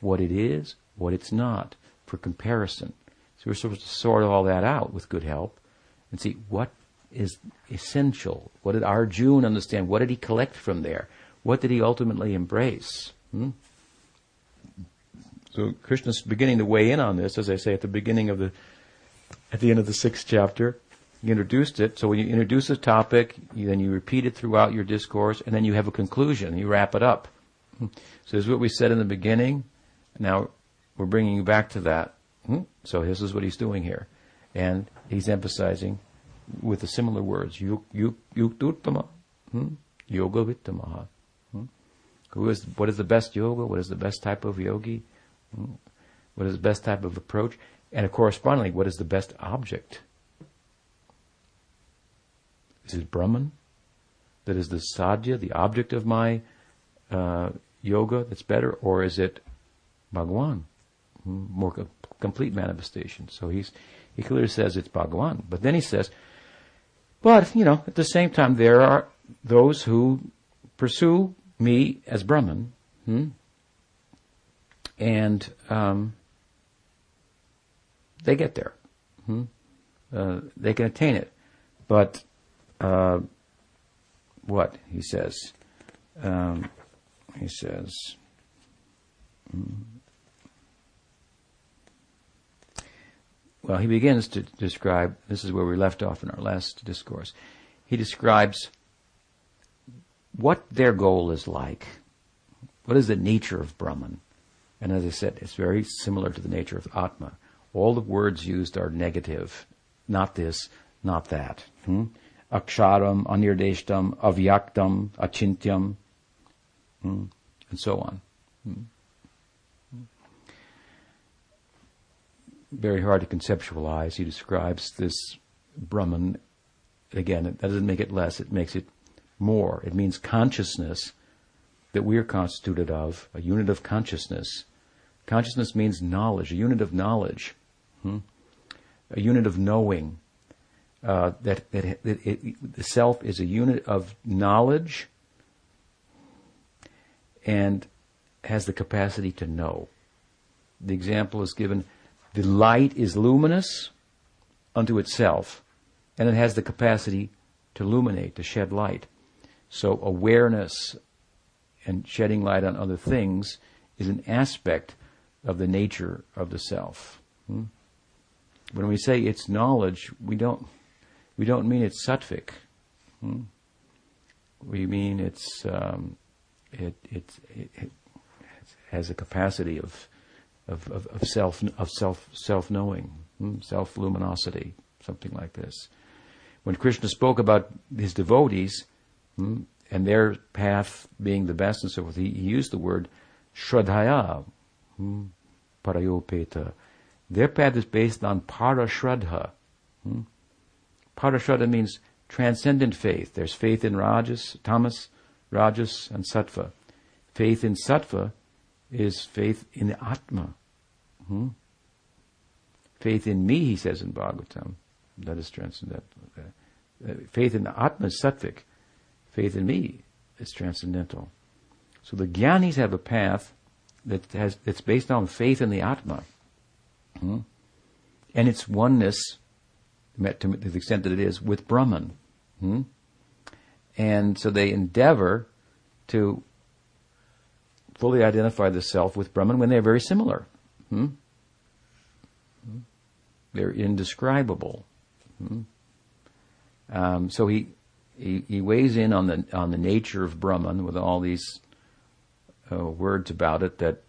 What it is, what it's not, for comparison. So we're supposed to sort all that out with good help and see what is essential. What did Arjuna understand? What did he collect from there? What did he ultimately embrace? Hmm? So Krishna's beginning to weigh in on this, as I say at the beginning of the, at the end of the sixth chapter. He introduced it. So when you introduce a topic, you, then you repeat it throughout your discourse, and then you have a conclusion. You wrap it up. So this is what we said in the beginning. Now we're bringing you back to that. Hmm? So this is what he's doing here. And he's emphasizing with the similar words, yuk, yuk, hmm? yoga vittamaha. Hmm? Who is, what is the best yoga? What is the best type of yogi? What is the best type of approach? And correspondingly, what is the best object? Is it Brahman? That is the sadhya, the object of my uh, yoga that's better? Or is it Bhagwan? Hmm? More co- complete manifestation. So he's, he clearly says it's Bhagwan. But then he says, but, you know, at the same time, there are those who pursue me as Brahman, hmm? And um, they get there. Hmm? Uh, they can attain it. But uh, what he says? Um, he says. hmm. Well, he begins to describe. This is where we left off in our last discourse. He describes what their goal is like. What is the nature of Brahman? And as I said, it's very similar to the nature of Atma. All the words used are negative. Not this, not that. Hmm? Aksharam, anirdeshtam, avyaktam, achintyam, hmm? and so on. Hmm? Very hard to conceptualize. He describes this Brahman. Again, that doesn't make it less, it makes it more. It means consciousness that we are constituted of, a unit of consciousness. Consciousness means knowledge, a unit of knowledge, hmm? a unit of knowing. Uh, that that, it, the self is a unit of knowledge and has the capacity to know. The example is given the light is luminous unto itself, and it has the capacity to illuminate, to shed light. So awareness and shedding light on other things is an aspect of the nature of the self. Hmm? When we say it's knowledge, we don't we don't mean it's sattvic. Hmm? We mean it's um, it, it, it, it has a capacity of of, of, of self of self self knowing, hmm? self luminosity, something like this. When Krishna spoke about his devotees hmm, and their path being the best and so forth, he, he used the word shraddhaya, hmm, parayopeta. Their path is based on parashraddha. Hmm? Parashraddha means transcendent faith. There's faith in rajas, tamas, rajas, and sattva. Faith in sattva is faith in the Atma. Hmm? Faith in me, he says in Bhagavatam, that is transcendental. Uh, faith in the Atma is sattvic. Faith in me is transcendental. So the Gyanis have a path that has that's based on faith in the Atma. Hmm? And its oneness, to the extent that it is, with Brahman. Hmm? And so they endeavor to fully identify the self with Brahman when they're very similar. Hmm? They're indescribable. Hmm? Um, so he, he, he weighs in on the on the nature of Brahman with all these uh, words about it that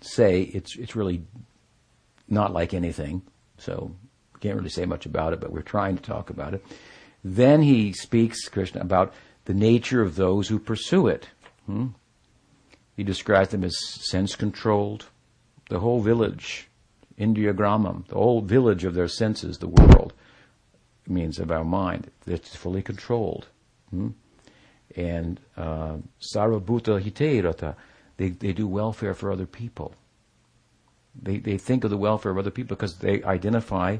say it's it's really not like anything. So can't really say much about it, but we're trying to talk about it. Then he speaks Krishna about the nature of those who pursue it. Hmm? He describes them as sense controlled. The whole village, Indriya Gramam, the whole village of their senses, the world, means of our mind. It's fully controlled. Hmm? And uh, Sarvabhuta Hitairata, they, they do welfare for other people. They, they think of the welfare of other people because they identify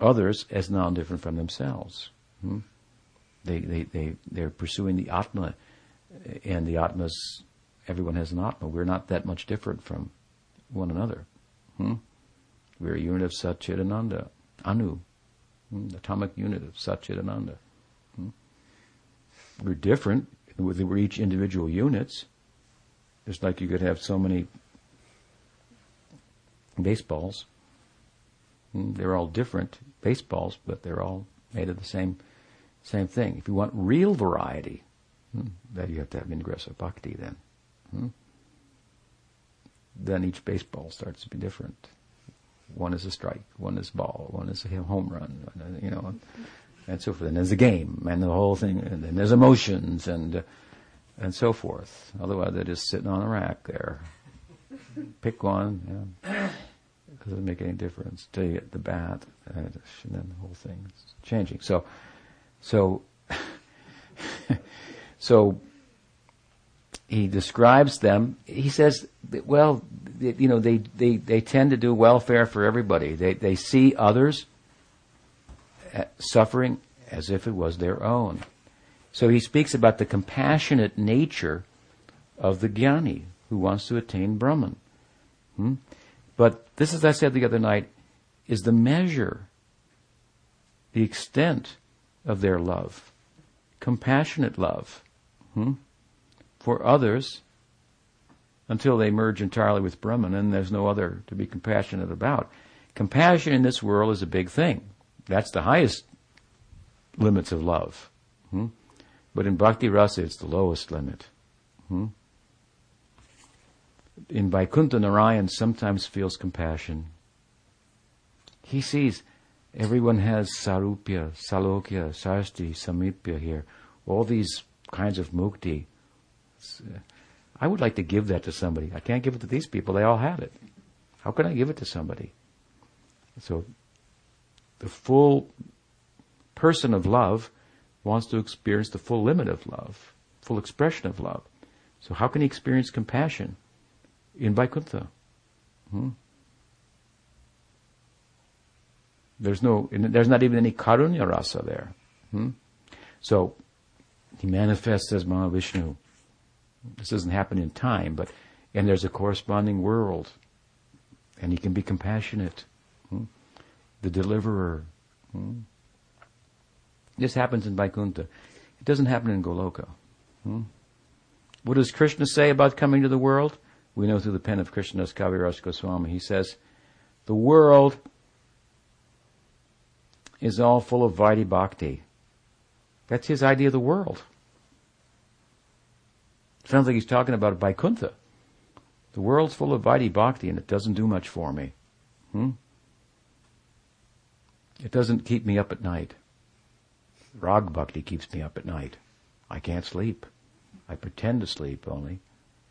others as non different from themselves. Hmm? They, they, they, they're pursuing the Atma, and the Atma's, everyone has an Atma. We're not that much different from one another. Hmm? We're a unit of Sat Chit Ananda, Anu, hmm? atomic unit of Sat Chit Ananda. Hmm? We're different. We're each individual units. Just like you could have so many baseballs. Hmm? They're all different baseballs, but they're all made of the same same thing. If you want real variety, then you have to have ingressive bhakti then. Hmm? Then each baseball starts to be different. One is a strike, one is ball, one is a home run, you know, and so forth. And there's a game, and the whole thing, and then there's emotions, and uh, and so forth. Otherwise, they're just sitting on a rack there. Pick one. Yeah. Doesn't make any difference till you get the bat, and then the whole thing is changing. So, so, so he describes them. He says, well, you know, they, they, they tend to do welfare for everybody. They, they see others uh, suffering as if it was their own. So he speaks about the compassionate nature of the jnani who wants to attain Brahman. Hmm? But this, as I said the other night, is the measure, the extent of their love. Compassionate love hmm? for others until they merge entirely with Brahman and there's no other to be compassionate about. Compassion in this world is a big thing. That's the highest limits of love. Hmm? But in Bhakti Rasa, it's the lowest limit. Hmm? In Vaikuntha, Narayan sometimes feels compassion. He sees everyone has sarupya, salokya, sasti, samipya here. All these kinds of mukti. Uh, I would like to give that to somebody. I can't give it to these people. They all have it. How can I give it to somebody? So, the full person of love wants to experience the full limit of love, full expression of love. So how can he experience compassion in Vaikuntha? Hmm? There's no, there's not even any karunya rasa there. Hmm? So he manifests as Mahavishnu. This doesn't happen in time, but and there's a corresponding world, and he can be compassionate, hmm? The deliverer. Hmm? This happens in Vaikuntha. It doesn't happen in Goloka. Hmm? What does Krishna say about coming to the world? We know through the pen of Krishnadas Kaviraj Goswami. He says, the world is all full of Vaidhi Bhakti. That's his idea of the world. Sounds like he's talking about Vaikuntha. The world's full of Vaidhi Bhakti and it doesn't do much for me. Hmm? It doesn't keep me up at night. Rag bhakti keeps me up at night. I can't sleep. I pretend to sleep only,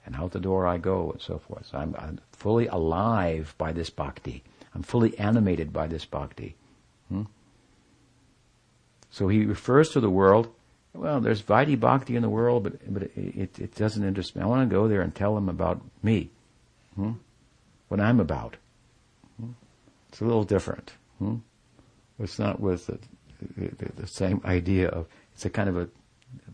and out the door I go, and so forth. So I'm, I'm fully alive by this bhakti. I'm fully animated by this bhakti. Hmm? So he refers to the world. Well, there's Vaidhi Bhakti in the world, but but it, it, doesn't interest me. I want to go there and tell them about me, hmm? what I'm about. Hmm? It's a little different. It's not with the the, the, same idea of it's a kind of a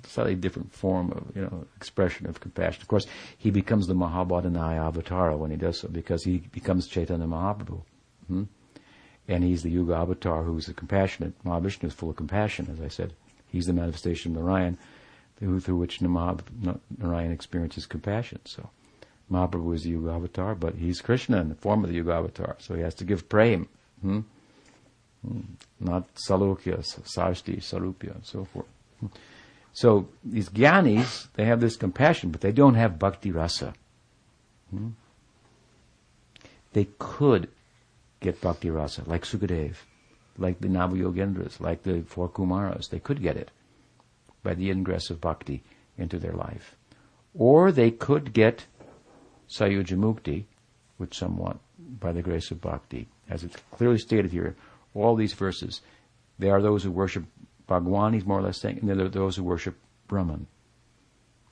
slightly different form of you know expression of compassion. Of course, he becomes the Mahavadanya avatar when he does so because he becomes Chaitanya Mahaprabhu, hmm? and he's the Yuga avatar who's a compassionate. Mahavishnu is full of compassion, as I said. He's the manifestation of Narayan, through, through which Narayan experiences compassion. So. Mahaprabhu is the Yuga avatar, but he's Krishna in the form of the Yuga avatar, so he has to give prema. Hmm? Not salokya, sasti, sarupya, and so forth. So these jnanis, they have this compassion, but they don't have bhakti rasa. Hmm? They could get bhakti rasa, like Sukadev, like the Navayogendras, like the four Kumaras. They could get it by the ingress of bhakti into their life. Or they could get sayujya mukti, which somewhat by the grace of bhakti, as it's clearly stated here, all these verses. They are those who worship Bhagwan, he's more or less saying, and they're those who worship Brahman.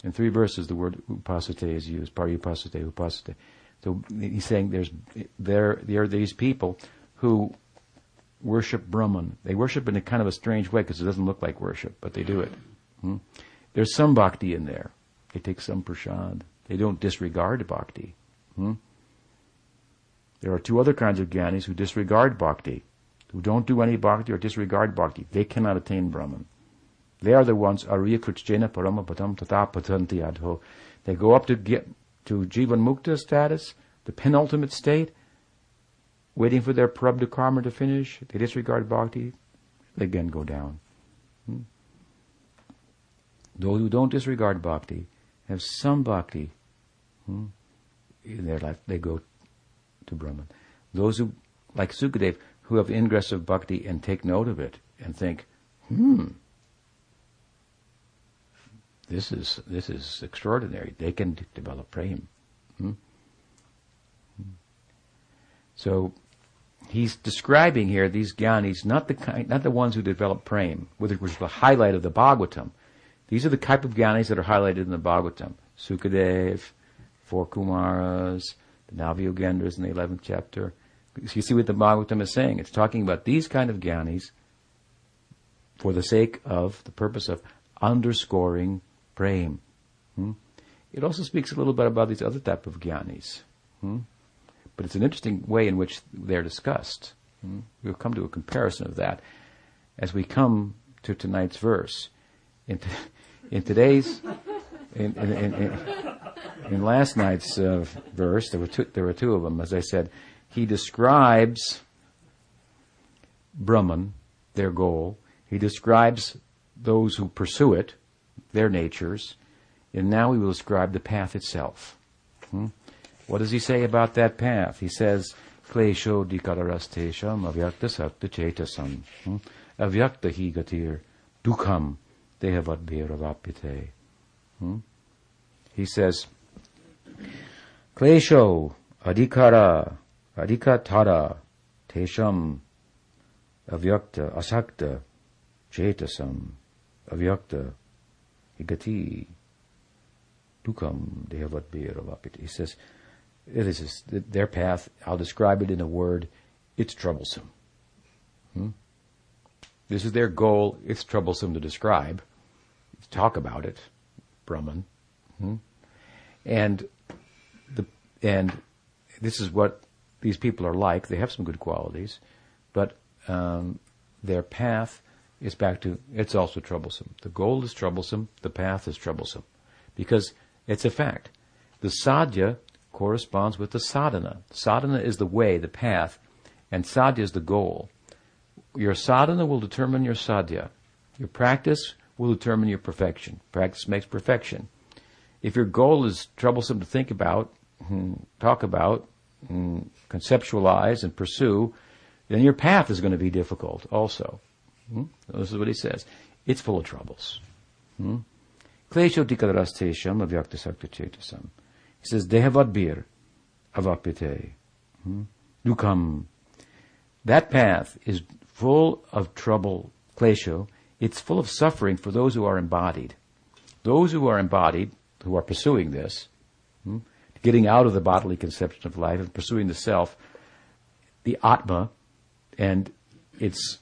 In three verses, the word upasate is used, pariyupasate, upasate. Upasate. So he's saying there's, there, there are these people who worship Brahman. They worship in a kind of a strange way because it doesn't look like worship, but they do it. Hmm? There's some bhakti in there. They take some prasad. They don't disregard bhakti. Hmm? There are two other kinds of jnanis who disregard bhakti who don't do any bhakti or disregard bhakti, they cannot attain Brahman. They are the ones, Ariya Krutjena Paramapatam Tata Patanti Adho. They go up to get to Jivan Mukta status, the penultimate state, waiting for their prarabdha karma to finish. They disregard bhakti, they again go down. Hmm? Those who don't disregard bhakti have some bhakti hmm, in their life. They go to Brahman. Those who, like Sukadev, who have ingress of bhakti and take note of it and think, hmm, this is this is extraordinary. They can develop prem. Hmm? So he's describing here these gyanis, not the kind, not the ones who develop prem, which was the highlight of the Bhagavatam. These are the type of gyanis that are highlighted in the Bhagavatam. Sukadev, four Kumaras, the Navayogendras in the 11th chapter. You see what the Bhagavatam is saying. It's talking about these kind of gyanis for the sake of, the purpose of underscoring prem. Hmm? It also speaks a little bit about these other type of gyanis. Hmm? But it's an interesting way in which they're discussed. Hmm? We'll come to a comparison of that as we come to tonight's verse. In, t- in today's, in, in, in, last night's uh, verse, there were two, there were two of them. As I said, he describes Brahman, their goal. He describes those who pursue it, their natures, and now he will describe the path itself. Hmm? What does he say about that path? He says, Klesho dikararastesham avyakta sakta chetasam. Hmm? Avyakta hi gatir dukham dehavadbhiravapite. Hmm? He says, Klesho adhikara adhikatara tesham avyakta asakta chetasam avyakta higati dukam dehavadbhiravapite. He says, it is their path. I'll describe it in a word. It's troublesome. Hmm? This is their goal. It's troublesome to describe. Talk about it, Brahman. Hmm? And the and this is what these people are like. They have some good qualities, but um, their path is back to it's also troublesome. The goal is troublesome. The path is troublesome because it's a fact. The sadhya corresponds with the sadhana. Sadhana is the way, the path, and sadhya is the goal. Your sadhana will determine your sadhya. Your practice will determine your perfection. Practice makes perfection. If your goal is troublesome to think about, hmm, talk about, hmm, conceptualize, and pursue, then your path is going to be difficult also. Hmm? This is what he says. It's full of troubles. Chetasam. He says, Dehavadbir avapite. Hmm? Dukam. That path is full of trouble, klesho. It's full of suffering for those who are embodied. Those who are embodied, who are pursuing this, hmm? Getting out of the bodily conception of life and pursuing the self, the Atma, and its,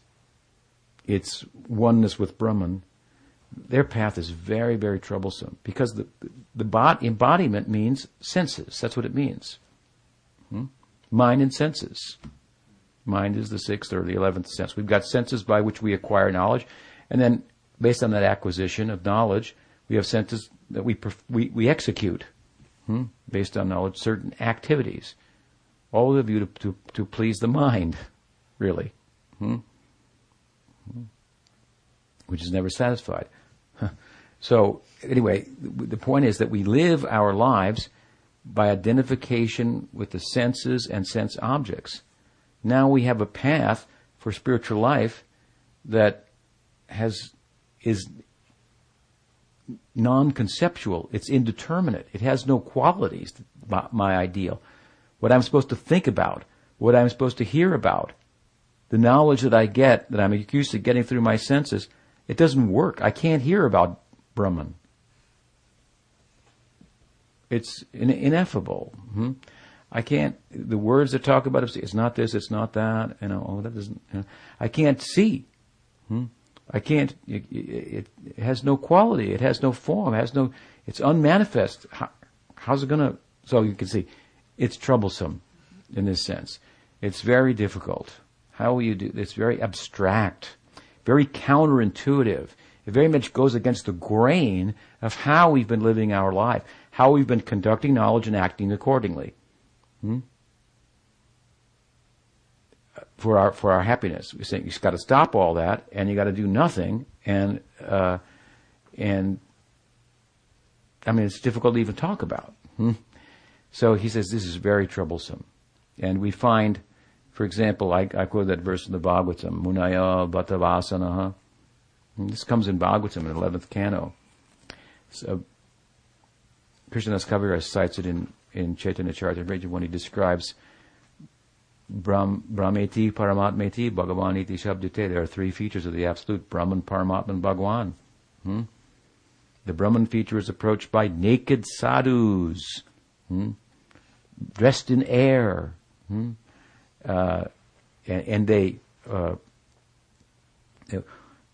its oneness with Brahman, their path is very, very troublesome because the, the bod- embodiment means senses. That's what it means. Hmm? Mind and senses. Mind is the sixth or the eleventh sense. We've got senses by which we acquire knowledge, and then based on that acquisition of knowledge, we have senses that we perf- we, we execute hmm? based on knowledge certain activities. All of you to, to, to please the mind, really, hmm? which is never satisfied. So anyway, the point is that we live our lives by identification with the senses and sense objects. Now we have a path for spiritual life that has is non-conceptual. It's indeterminate. It has no qualities. My, my ideal, what I'm supposed to think about, what I'm supposed to hear about, the knowledge that I get that I'm used to getting through my senses, it doesn't work. I can't hear about Brahman. It's in, ineffable. Hmm? I can't. The words that talk about it, it's not this, it's not that. You know, oh, that doesn't. You know, I can't see. Hmm? I can't. It, it, has no quality. It has no form. It has no. It's unmanifest. How, how's it gonna? So you can see, it's troublesome, in this sense. It's very difficult. How will you do? It's very abstract, very counterintuitive. It very much goes against the grain of how we've been living our life, how we've been conducting knowledge and acting accordingly. Hmm? For our for our happiness, we saying you've got to stop all that, and you got to do nothing, and uh, and I mean, it's difficult to even talk about. Hmm? So he says this is very troublesome. And we find, for example, I, I quote that verse in the Bhagavatam, Munaya Bhattavasanaha. This comes in Bhagavatam in the 11th canto. So, Krishnadas Kaviraj cites it in, in Chaitanya Charitamrita when he describes Brahm, Brahmeti, Paramatmeti, Bhagavaniti, Shabdite. There are three features of the Absolute, Brahman, Paramatman, Bhagavan. Hmm? The Brahman feature is approached by naked sadhus, hmm? dressed in air, hmm? uh, and, and, they uh,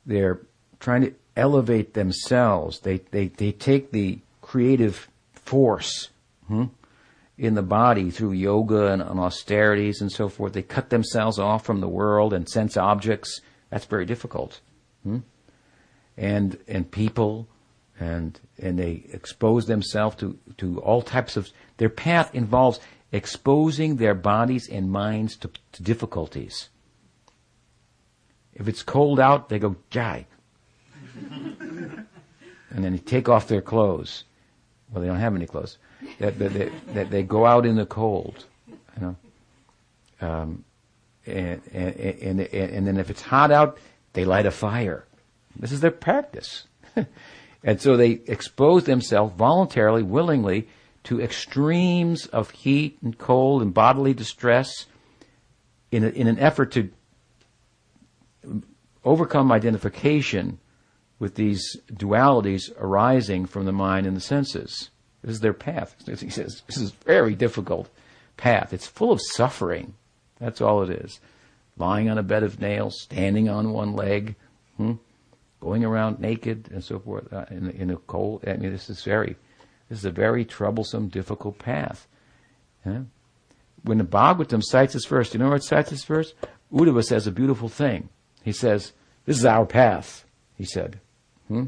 they're trying to elevate themselves. They they they take the creative force hmm, in the body through yoga and, and austerities and so forth. They cut themselves off from the world and sense objects. That's very difficult. Hmm? And and people and and they expose themselves to, to all types of their path involves exposing their bodies and minds to, to difficulties. If it's cold out, they go jai. and then they take off their clothes. Well, they don't have any clothes. That, that, they, that they go out in the cold, you know. Um, and, and, and, and then if it's hot out, they light a fire. This is their practice. and so they expose themselves voluntarily, willingly, to extremes of heat and cold and bodily distress in, a, in an effort to overcome identification with these dualities arising from the mind and the senses. This is their path. He says, this is a very difficult path. It's full of suffering. That's all it is. Lying on a bed of nails, standing on one leg, hmm? going around naked and so forth uh, in, in a cold. I mean, this is very, this is a very troublesome, difficult path. When the Bhagavatam cites this verse, you know where it cites this verse? Uddhava says a beautiful thing. He says, This is our path, he said. Hmm?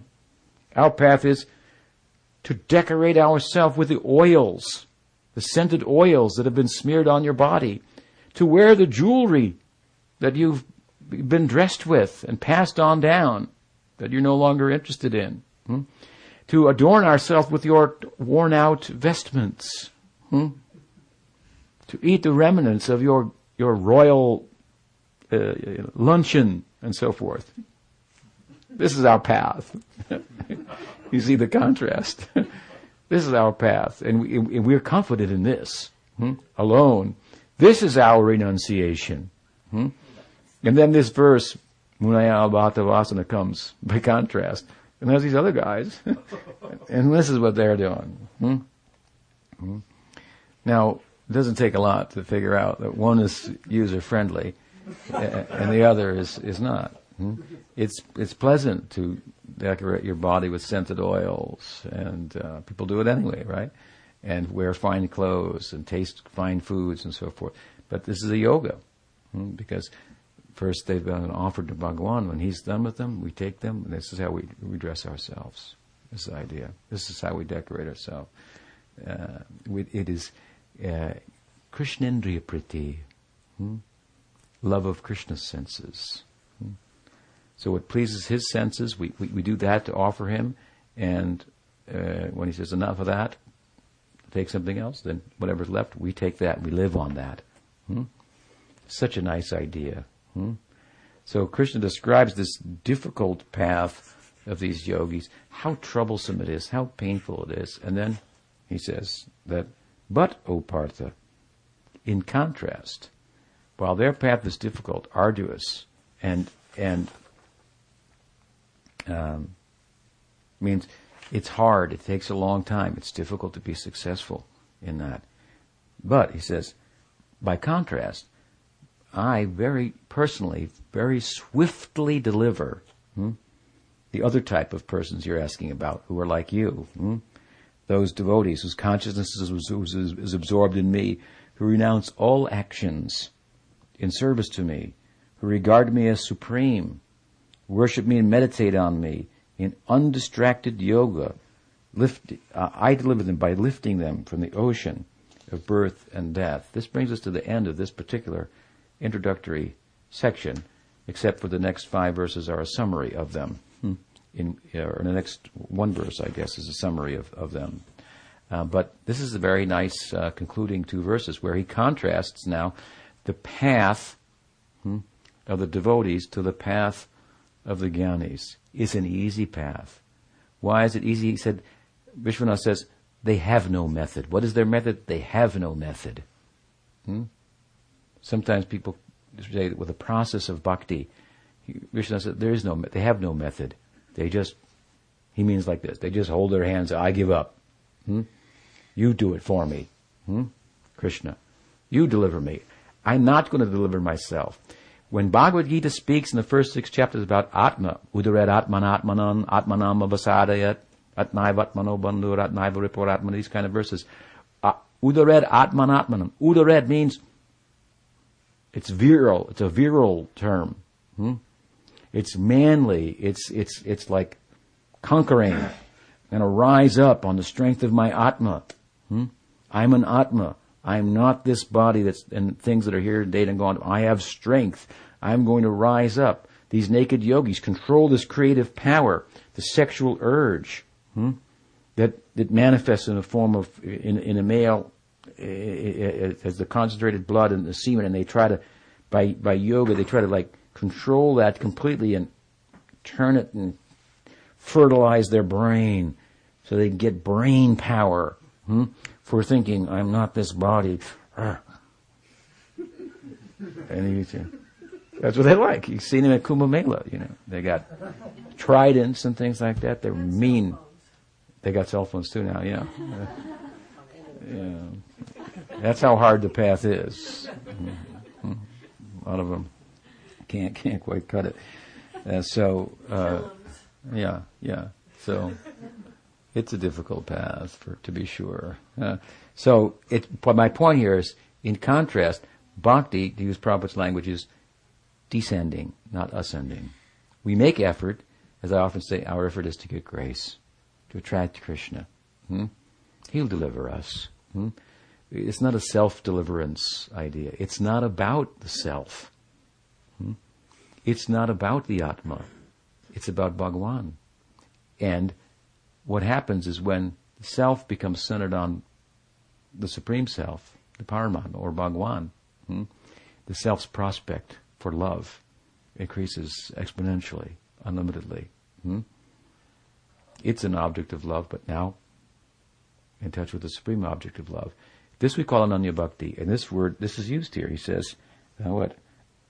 Our path is to decorate ourselves with the oils, the scented oils that have been smeared on your body, to wear the jewelry that you've been dressed with and passed on down that you're no longer interested in. Hmm? To adorn ourselves with your worn out vestments. Hmm? To eat the remnants of your, your royal uh, luncheon and so forth. This is our path. you see the contrast. this is our path, and, we, we're confident in this hmm? alone. This is our renunciation. Hmm? And then this verse, Munaya Bhattavasana, comes by contrast. And there's these other guys, and this is what they're doing. Hmm? Hmm? Now, it doesn't take a lot to figure out that one is user friendly and the other is, is not. Hmm? It's, it's pleasant to decorate your body with scented oils, and uh, people do it anyway, right? And wear fine clothes and taste fine foods and so forth. But this is a yoga, hmm? because first they've been offered to Bhagawan. When he's done with them, we take them, and this is how we, we dress ourselves. This is idea. This is how we decorate ourselves. Uh, it is uh, Krishnendriya Priti. Hmm? love of Krishna's senses. So what pleases his senses, we, we, we, do that to offer him, and uh, when he says enough of that, take something else, then whatever's left, we take that, we live on that. Hmm? Such a nice idea. Hmm? So Krishna describes this difficult path of these yogis, how troublesome it is, how painful it is, and then he says that, but, O Partha, in contrast, while their path is difficult, arduous, and and um, means it's hard. It takes a long time. It's difficult to be successful in that. But he says, by contrast, I very personally, very swiftly deliver hmm, the other type of persons you're asking about, who are like you. Hmm, those devotees whose consciousness is, is, is absorbed in me, who renounce all actions in service to me, who regard me as supreme, worship me and meditate on me in undistracted yoga. Lift, uh, I deliver them by lifting them from the ocean of birth and death. This brings us to the end of this particular introductory section, except for the next five verses are a summary of them. Hmm. in, or in the next one verse, I guess, is a summary of, of them. Uh, but this is a very nice uh, concluding two verses where he contrasts now the path hmm, of the devotees to the path of the jnanis. It's an easy path. Why is it easy? He said, Vishwanath says, they have no method. What is their method? They have no method. Hmm? Sometimes people say with the process of bhakti, Vishwanath said, there is no, they have no method. They just, he means like this, they just hold their hands, I give up. Hmm? You do it for me. Hmm? Krishna. You deliver me. I'm not going to deliver myself. When Bhagavad Gita speaks in the first six chapters about Atma, Udaret Atman Atmanan, Atmanam Avasadayat, Atmaiva Atmano Bandhur, Atmaiva Ripur Atman, these kind of verses. Uh, Udared Atman Atmanam. Udared means it's virile. It's a virile term. Hmm? It's manly. It's, it's, it's like conquering. I'm going to rise up on the strength of my Atma. Hmm? I'm an Atma. I'm not this body that's and things that are here today and gone. I have strength. I'm going to rise up. These naked yogis control this creative power, the sexual urge hmm, that that manifests in the form of in, in a male as the concentrated blood and the semen, and they try to by by yoga they try to like control that completely and turn it and fertilize their brain so they get brain power hmm, for thinking I'm not this body. and he, that's what they like. You've seen them at Kumbh Mela, you know. They got tridents and things like that. They're mean. They got cell phones too now, yeah. Yeah. That's how hard the path is. A lot of them can't can't quite cut it. Uh, so uh, yeah, yeah. So it's a difficult path for to be sure. Uh, so it. My point here is, in contrast, bhakti, to use Prabhupada's language, is descending, not ascending. We make effort, as I often say, our effort is to get grace, to attract Krishna. Hmm? He'll deliver us. Hmm? It's not a self-deliverance idea. It's not about the self. Hmm? It's not about the Atma. It's about Bhagwan. And what happens is when the self becomes centered on the Supreme Self, the Paraman or Bhagwan, hmm, the self's prospect for love increases exponentially, unlimitedly. Hmm? It's an object of love, but now in touch with the supreme object of love. This we call ananya bhakti, and this word, this is used here. He says, uh, what?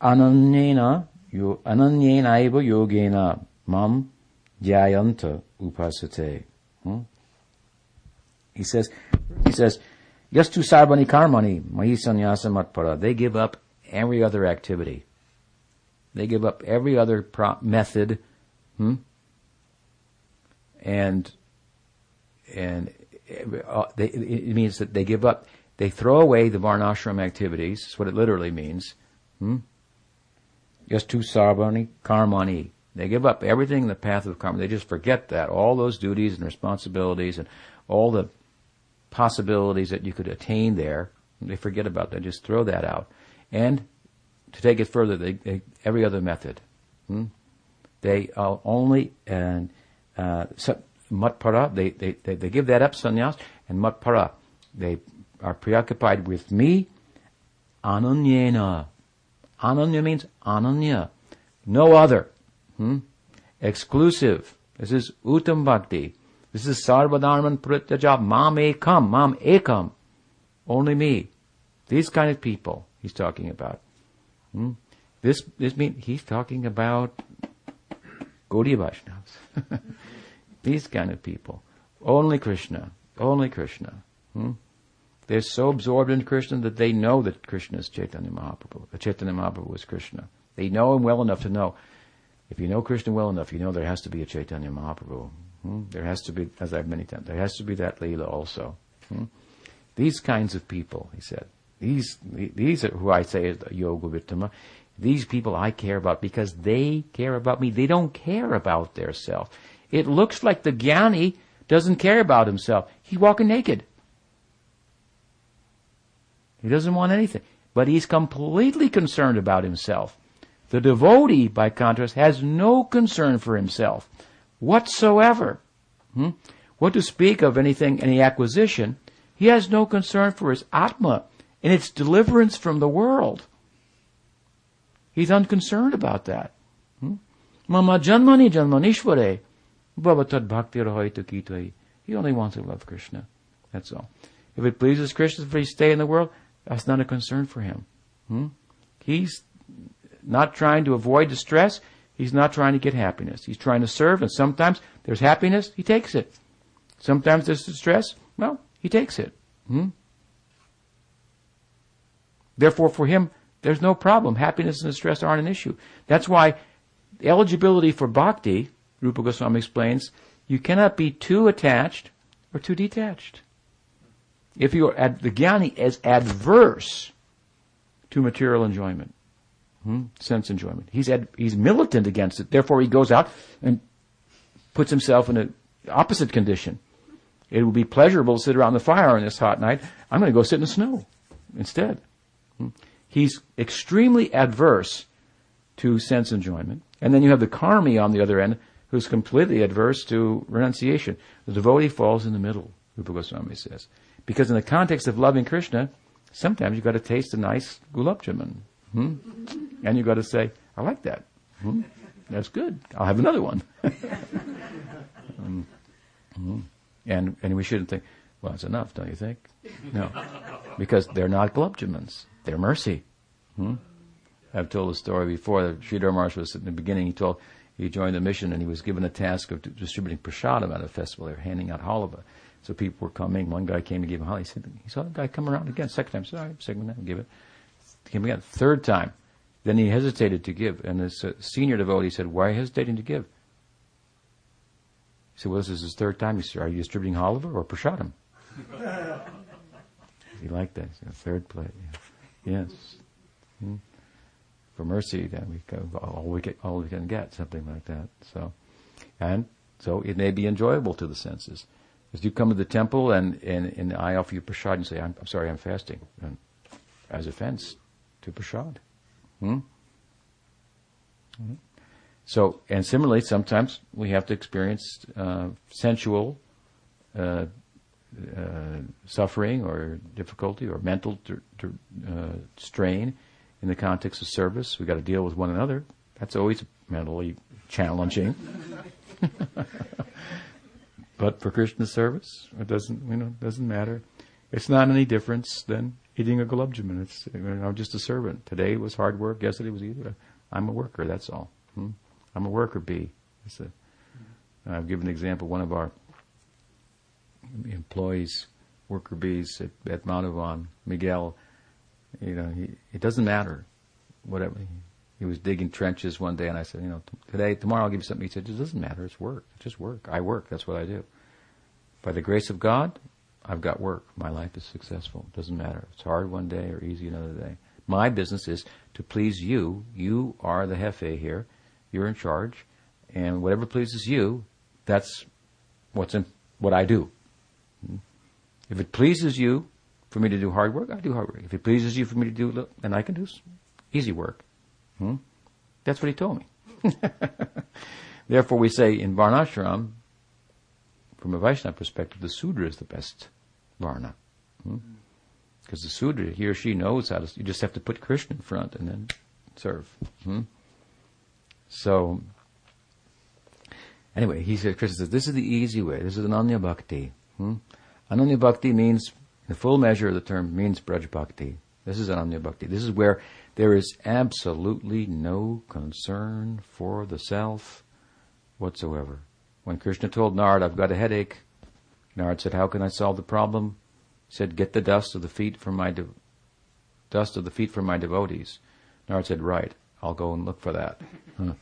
Ananyena, yo, ananyena eva yogena mam jayanta upasate. Hmm? He says, he says, yastu sarvani karmani mahisanyasa matpara. They give up every other activity. They give up every other pro- method, hmm? and and uh, they, it means that they give up they throw away the varnashram activities. That's what it literally means. Hmm? Two sarvani karmani. They give up everything in the path of karma. They just forget that. All those duties and responsibilities and all the possibilities that you could attain there, they forget about that. Just throw that out. And to take it further, they, they, every other method. Hmm? They only, and uh, matpara, they, they, they, they give that up, sannyas, and matpara, they are preoccupied with me, ananyena. Ananya means ananya. No other. Hmm? Exclusive. This is uttam bhakti. This is sarvadharman prityaja mam ekam, mam ekam. Only me. These kind of people he's talking about. Hmm? This, this mean, he's talking about Gaudiya Vaishnavas. These kind of people. Only Krishna. Only Krishna. Hmm? They're so absorbed in Krishna that they know that Krishna is Chaitanya Mahaprabhu. Chaitanya Mahaprabhu is Krishna. They know him well enough to know. If you know Krishna well enough, you know there has to be a Chaitanya Mahaprabhu. Hmm? There has to be, as I've many times, there has to be that Leela also. Hmm? These kinds of people, he said, these these are who I say is Yoga Vittama. These people I care about because they care about me. They don't care about their self. It looks like the Jnani doesn't care about himself. He's walking naked. He doesn't want anything. But he's completely concerned about himself. The devotee, by contrast, has no concern for himself. whatsoever. Hmm? What to speak of anything, any acquisition? He has no concern for his Atma and its deliverance from the world. He's unconcerned about that. Hmm? Mama janmani janmanishvare bhavatad bhakti kitoi. He only wants to love Krishna. That's all. If it pleases Krishna for he stay in the world, that's not a concern for him. Hmm? He's not trying to avoid distress. He's not trying to get happiness. He's trying to serve, and sometimes there's happiness, he takes it. Sometimes there's distress, well, he takes it. Hmm? Therefore, for him, there's no problem. Happiness and distress aren't an issue. That's why eligibility for bhakti, Rupa Goswami explains, you cannot be too attached or too detached. If you are the jnani is adverse to material enjoyment, hmm, sense enjoyment, he's ad, he's militant against it. Therefore, he goes out and puts himself in an opposite condition. It would be pleasurable to sit around the fire on this hot night. I'm going to go sit in the snow instead. Hmm. He's extremely adverse to sense enjoyment. And then you have the karmi on the other end, who's completely adverse to renunciation. The devotee falls in the middle, Rupa Goswami says. Because in the context of loving Krishna, sometimes you've got to taste a nice gulab jamun. Hmm? And you've got to say, I like that. Hmm? That's good. I'll have another one. um, hmm. and, and we shouldn't think, well, that's enough, don't you think? No. Because they're not gulab. They're mercy. Hmm? I've told the story before that Sridhar Maharaj was in the beginning, he told, he joined the mission and he was given a task of distributing prasadam at a festival. They were handing out halava. So people were coming. One guy came to give him halava. He said, he saw the guy come around again. Second time, right, second time, give it. Came again. Third time. Then he hesitated to give. And this uh, senior devotee said, why are you hesitating to give? He said, well, this is his third time. He said, are you distributing halava or prasadam? he liked that. Third plate. Yeah. Yes. Hmm for mercy, then we go all we get, all we can get, something like that. So, and so it may be enjoyable to the senses. As you come to the temple and, and, and I offer you prasad and say, I'm, I'm sorry, I'm fasting, and as offense to prasad. Hmm? Mm-hmm. So, and similarly, sometimes we have to experience uh, sensual uh, uh, suffering or difficulty or mental uh, strain in the context of service. We've got to deal with one another. That's always mentally challenging. but for Krishna service, it doesn't, you know, doesn't matter. It's not any difference than eating a gulab jamun. It's, you know, I'm just a servant. Today was hard work. Yesterday was easy. I'm a worker. That's all. Hmm? I'm a worker bee. A, I've given an example. One of our employees, worker bees at, at Mount Miguel, you know, he, it doesn't matter. Whatever. He was digging trenches one day, and I said, you know, today, tomorrow I'll give you something. He said, it doesn't matter. It's work. It's just work. I work. That's what I do. By the grace of God, I've got work. My life is successful. It doesn't matter. It's hard one day or easy another day. My business is to please you. You are the jefe here. You're in charge. And whatever pleases you, that's what's in, what I do. If it pleases you, for me to do hard work, I do hard work. If it pleases you for me to do, then I can do easy work. Hmm? That's what he told me. Therefore, we say in Varnashram, from a Vaishnava perspective, the Sudra is the best Varna. Hmm? Because the Sudra, he or she knows how to, you just have to put Krishna in front and then serve. Hmm? So, anyway, he said, Krishna says, this is the easy way. This is Ananya Bhakti. Hmm? Ananya Bhakti means the full measure of the term means Braj Bhakti. This is Ananya Bhakti. This is where there is absolutely no concern for the self whatsoever. When Krishna told Narad, I've got a headache, Narad said, How can I solve the problem? He said, Get the dust of the feet from my de- dust of the feet from my devotees. Narad said, Right, I'll go and look for that. Huh.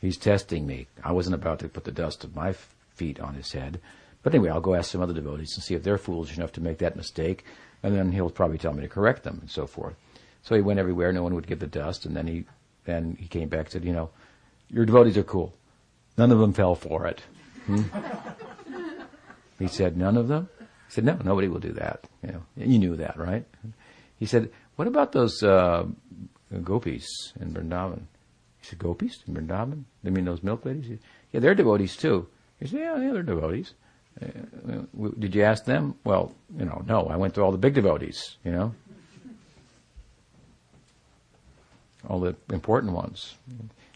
He's testing me. I wasn't about to put the dust of my feet on his head. But anyway, I'll go ask some other devotees and see if they're foolish enough to make that mistake, and then he'll probably tell me to correct them and so forth. So he went everywhere. No one would give the dust, and then he then he came back and said, you know, your devotees are cool. None of them fell for it. Hmm? he said, none of them. He said, no, nobody will do that. You know, you knew that, right? He said, what about those uh, gopis in Vrindavan? He said, gopis in Vrindavan? They mean those milk ladies? Yeah, they're devotees too. He said, yeah, yeah, they're devotees. Uh, did you ask them? Well, you know, no. I went to all the big devotees. You know, all the important ones.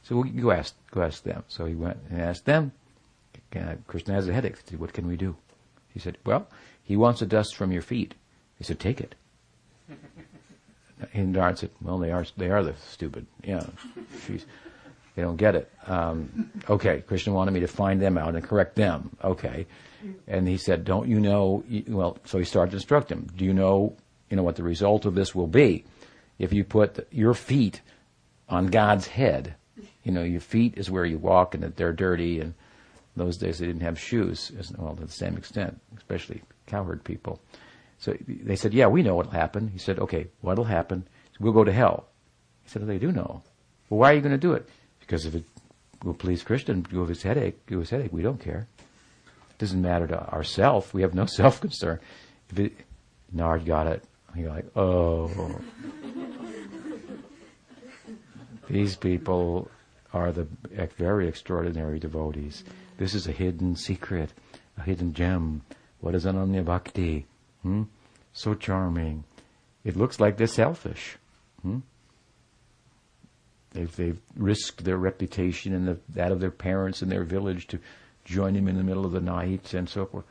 So well, go ask, go ask them. So he went and asked them. Krishna has a headache. What can we do? He said, well, he wants the dust from your feet. He said, take it. And Narad said, well, they are, they are the stupid. Yeah. She's, they don't get it. Um, okay, Krishna wanted me to find them out and correct them. Okay. And he said, don't you know, well, so he started to instruct him. Do you know, you know, what the result of this will be? If you put your feet on God's head, you know, your feet is where you walk and that they're dirty and those days they didn't have shoes, well, to the same extent, especially cowherd people. So they said, yeah, we know what'll happen. He said, okay, what'll happen? We'll go to hell. He said, oh, they do know. Well, why are you going to do it? Because if it will please and give his headache, give his headache, we don't care. It doesn't matter to ourself. We have no self-concern. If it, Narad got it. You're like, oh. These people are the very extraordinary devotees. This is a hidden secret, a hidden gem. What is Ananya Bhakti? Hmm? So charming. It looks like they're selfish. Hmm? They've, they've risked their reputation and the, that of their parents and their village to join him in the middle of the night and so forth.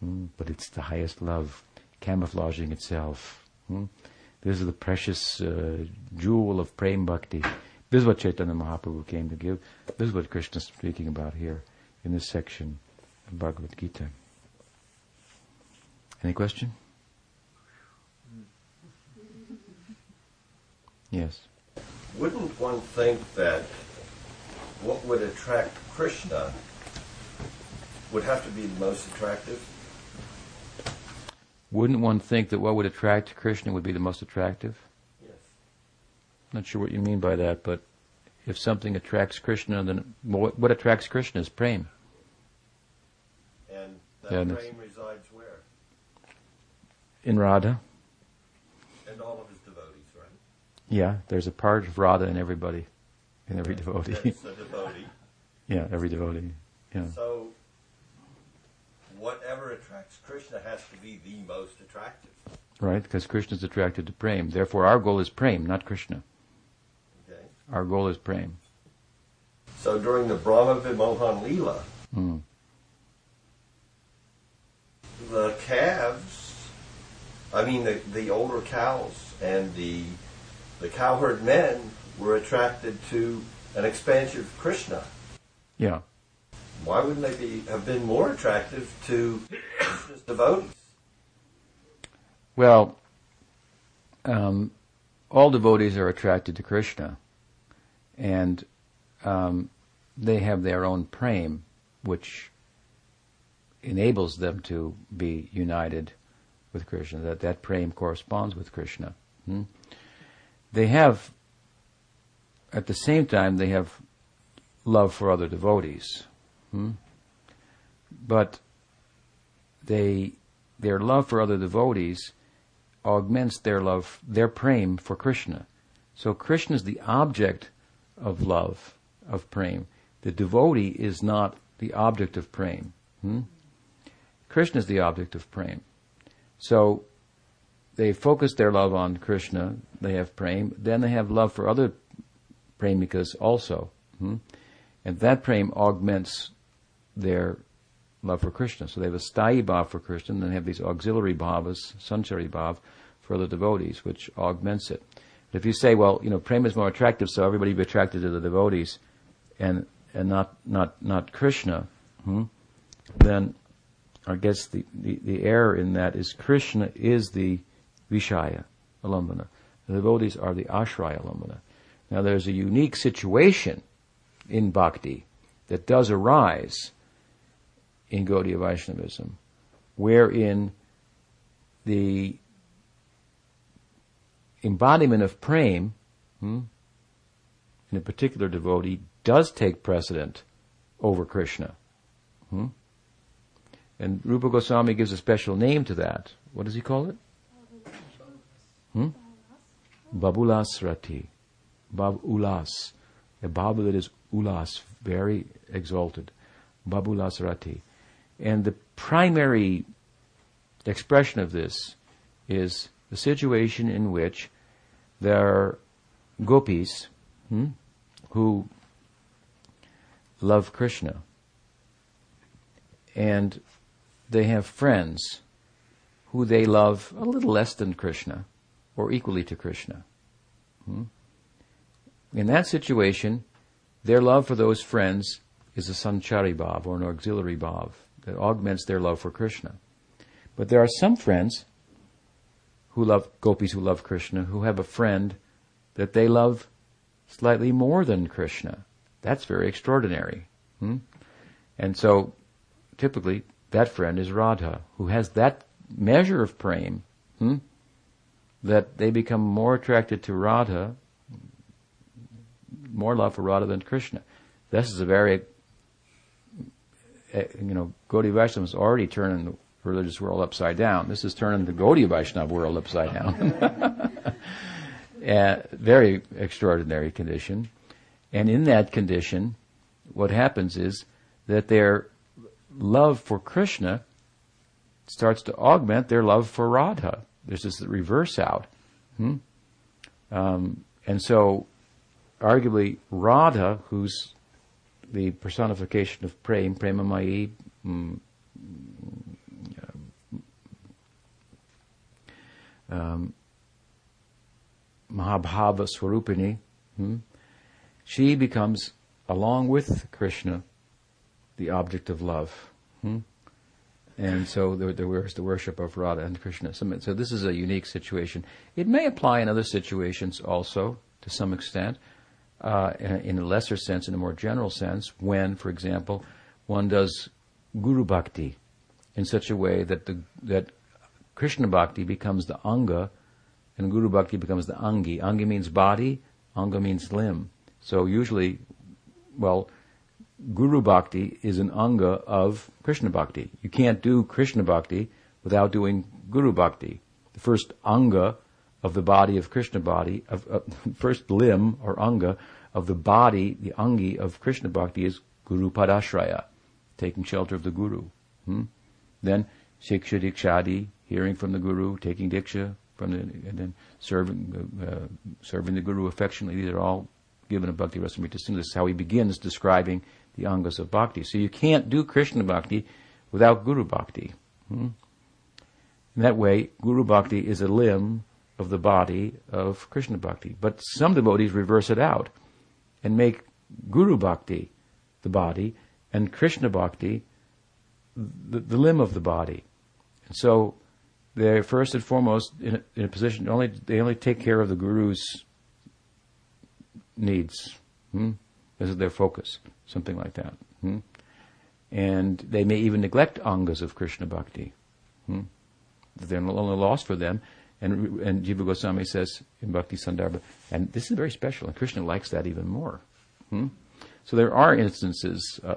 Hmm? But it's the highest love, camouflaging itself. Hmm? This is the precious uh, jewel of Prem Bhakti. This is what Chaitanya Mahaprabhu came to give. This is what Krishna is speaking about here in this section of Bhagavad Gita. Any question? Yes. Wouldn't one think that what would attract Krishna would have to be the most attractive? Wouldn't one think that what would attract Krishna would be the most attractive? Yes. Not sure what you mean by that, but if something attracts Krishna, then what, what attracts Krishna is prem. And that Yeah, prem that's- resides where? In Radha, And all of his devotees, right? yeah, there's a part of Radha in everybody, in every devotee. That's a devotee. yeah, every devotee. Yeah. So, whatever attracts Krishna has to be the most attractive. Right? Because Krishna is attracted to prem. Therefore, our goal is prem, not Krishna. Our goal is prem. So during the Brahma Vimohan Leela, Mm. the calves, I mean the, the older cows and the the cowherd men were attracted to an expansive Krishna. Yeah. Why wouldn't they be have been more attractive to Krishna's devotees? Well, um, all devotees are attracted to Krishna, and um, they have their own prem, which enables them to be united with Krishna. That that prem corresponds with Krishna. Hmm? They have, at the same time, they have love for other devotees, hmm? but they their love for other devotees augments their love, their prem for Krishna. So Krishna is the object of love, of prem. The devotee is not the object of prem. Hmm? Krishna is the object of prem. So they focus their love on Krishna, they have prem, then they have love for other premikas also. Hmm? And that prem augments their love for Krishna. So they have a sthayi bhav for Krishna, and then they have these auxiliary bhavas, sanchari bhav, for the devotees, which augments it. If you say, well, you know, prema is more attractive, so everybody be attracted to the devotees, and and not not not Krishna, hmm, then I guess the, the, the error in that is Krishna is the Vishaya alambana. The devotees are the Ashraya alambana. Now there's a unique situation in bhakti that does arise in Gaudiya Vaishnavism, wherein the embodiment of prem hmm, in a particular devotee does take precedent over Krishna. Hmm? And Rupa Goswami gives a special name to that. What does he call it? Hmm? Babulas Rati. Bab A Babu that is Ulas, very exalted. Bhavulasrati. And the primary expression of this is the situation in which there are gopis hmm, who love Krishna and they have friends who they love a little less than Krishna or equally to Krishna. Hmm? In that situation, their love for those friends is a sanchari bhav or an auxiliary bhav that augments their love for Krishna. But there are some friends who love gopis who love Krishna who have a friend that they love slightly more than Krishna. That's very extraordinary. Hmm? And so, typically, that friend is Radha, who has that measure of prema hmm, that they become more attracted to Radha, more love for Radha than Krishna. This is a very, eh, you know, Gaudiya Vaishnava is already turning religious world upside down. This is turning the Gaudiya Vaishnava world upside down. a very extraordinary condition. And in that condition, what happens is that their love for Krishna starts to augment their love for Radha. There's this reverse out. Hmm? Um, and so, arguably, Radha, who's the personification of prema, prema mai, um, Mahabhava Swarupini, hmm? she becomes, along with Krishna, the object of love. Hmm? And so there, there is the worship of Radha and Krishna. So, so this is a unique situation. It may apply in other situations also, to some extent, uh, in, in, a lesser sense, in a more general sense, when, for example, one does Guru Bhakti in such a way that the, that Krishna Bhakti becomes the Anga and Guru Bhakti becomes the Angi. Angi means body, Anga means limb. So usually, well, Guru Bhakti is an anga of Krishna Bhakti. You can't do Krishna Bhakti without doing Guru Bhakti. The first anga of the body of Krishna body, of uh, first limb or anga of the body, the angi of Krishna Bhakti is Guru Padashraya, taking shelter of the Guru. Hmm? Then Shiksha Dikshadi, hearing from the Guru, taking Diksha from the, and then serving, uh, serving the Guru affectionately. These are all given in Bhakti Rasamrita. This is how he begins describing the angas of bhakti. So you can't do Krishna bhakti without Guru bhakti. Hmm? In that way, Guru bhakti is a limb of the body of Krishna bhakti. But some devotees reverse it out and make Guru bhakti the body and Krishna bhakti the, the limb of the body. And so they're first and foremost in a, in a position only they only take care of the guru's needs. Hmm? This is their focus something like that. Hmm? And they may even neglect angas of Krishna bhakti. Hmm? They're only lost for them. And, and Jiva Goswami says in Bhakti Sandarbha, and this is very special, and Krishna likes that even more. Hmm? So there are instances uh,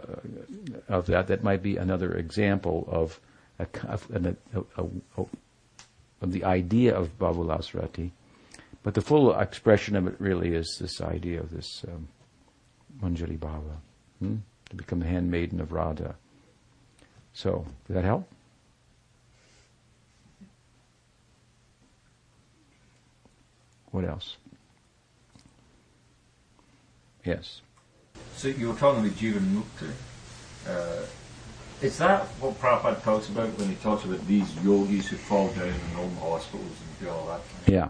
of that. That might be another example of, a, of, a, a, of the idea of Bhavulasrati. But the full expression of it really is this idea of this um, Manjari Bhava hmm? to become the handmaiden of Radha. So, does that help? What else? Yes. So you were talking about Jivan Mukti. Uh, is that what Prabhupada talks about when he talks about these yogis who fall down in old hospitals and do all that? Yeah.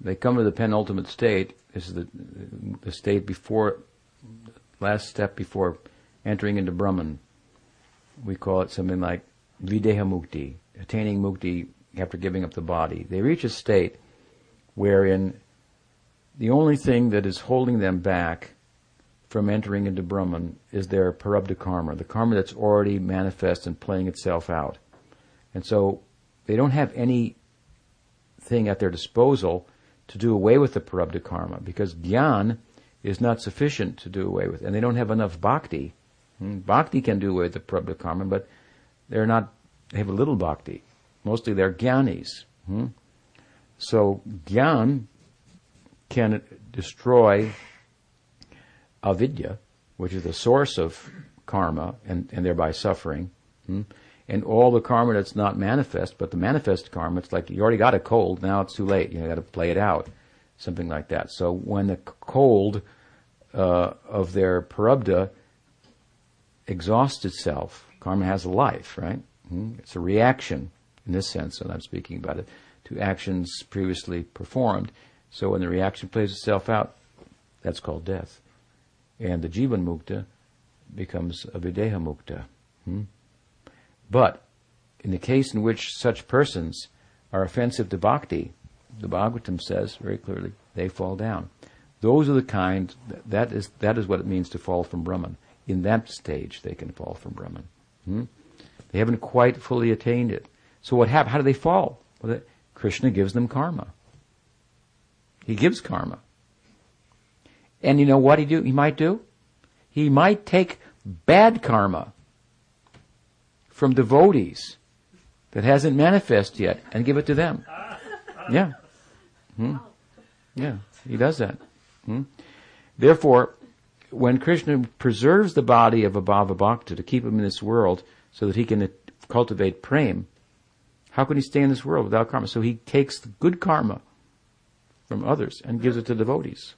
They come to the penultimate state. This is the, the state before last step before entering into Brahman. We call it something like Videha Mukti, attaining Mukti after giving up the body. They reach a state wherein the only thing that is holding them back from entering into Brahman is their prarabdha karma, the karma that's already manifest and playing itself out. And so they don't have anything at their disposal to do away with the prarabdha karma because gyan is not sufficient to do away with. And they don't have enough bhakti. Hmm? Bhakti can do away with the prarabdha karma, but they're not, they have a little bhakti. Mostly they're jnanis. Hmm? So gyan can destroy avidya, which is the source of karma and, and thereby suffering. Hmm? And all the karma that's not manifest, but the manifest karma, it's like you already got a cold, now it's too late. You got to play it out. Something like that. So when the cold uh, of their prarabdha exhausts itself, karma has a life, right? Hmm? It's a reaction, in this sense, and I'm speaking about it, to actions previously performed. So when the reaction plays itself out, that's called death. And the jivan mukta becomes a videha mukta. Hmm? But in the case in which such persons are offensive to bhakti, the Bhagavatam says very clearly, they fall down. Those are the kind, that is, that is what it means to fall from Brahman. In that stage, they can fall from Brahman. Hmm? They haven't quite fully attained it. So what happened? How do they fall? Well, Krishna gives them karma. He gives karma. And you know what he do? He might do? He might take bad karma from devotees that hasn't manifest yet and give it to them. Yeah. Hmm? Yeah, he does that. Hmm? Therefore, when Krishna preserves the body of a Bhava Bhakta to keep him in this world so that he can cultivate prem, how can he stay in this world without karma? So he takes the good karma from others and gives it to devotees.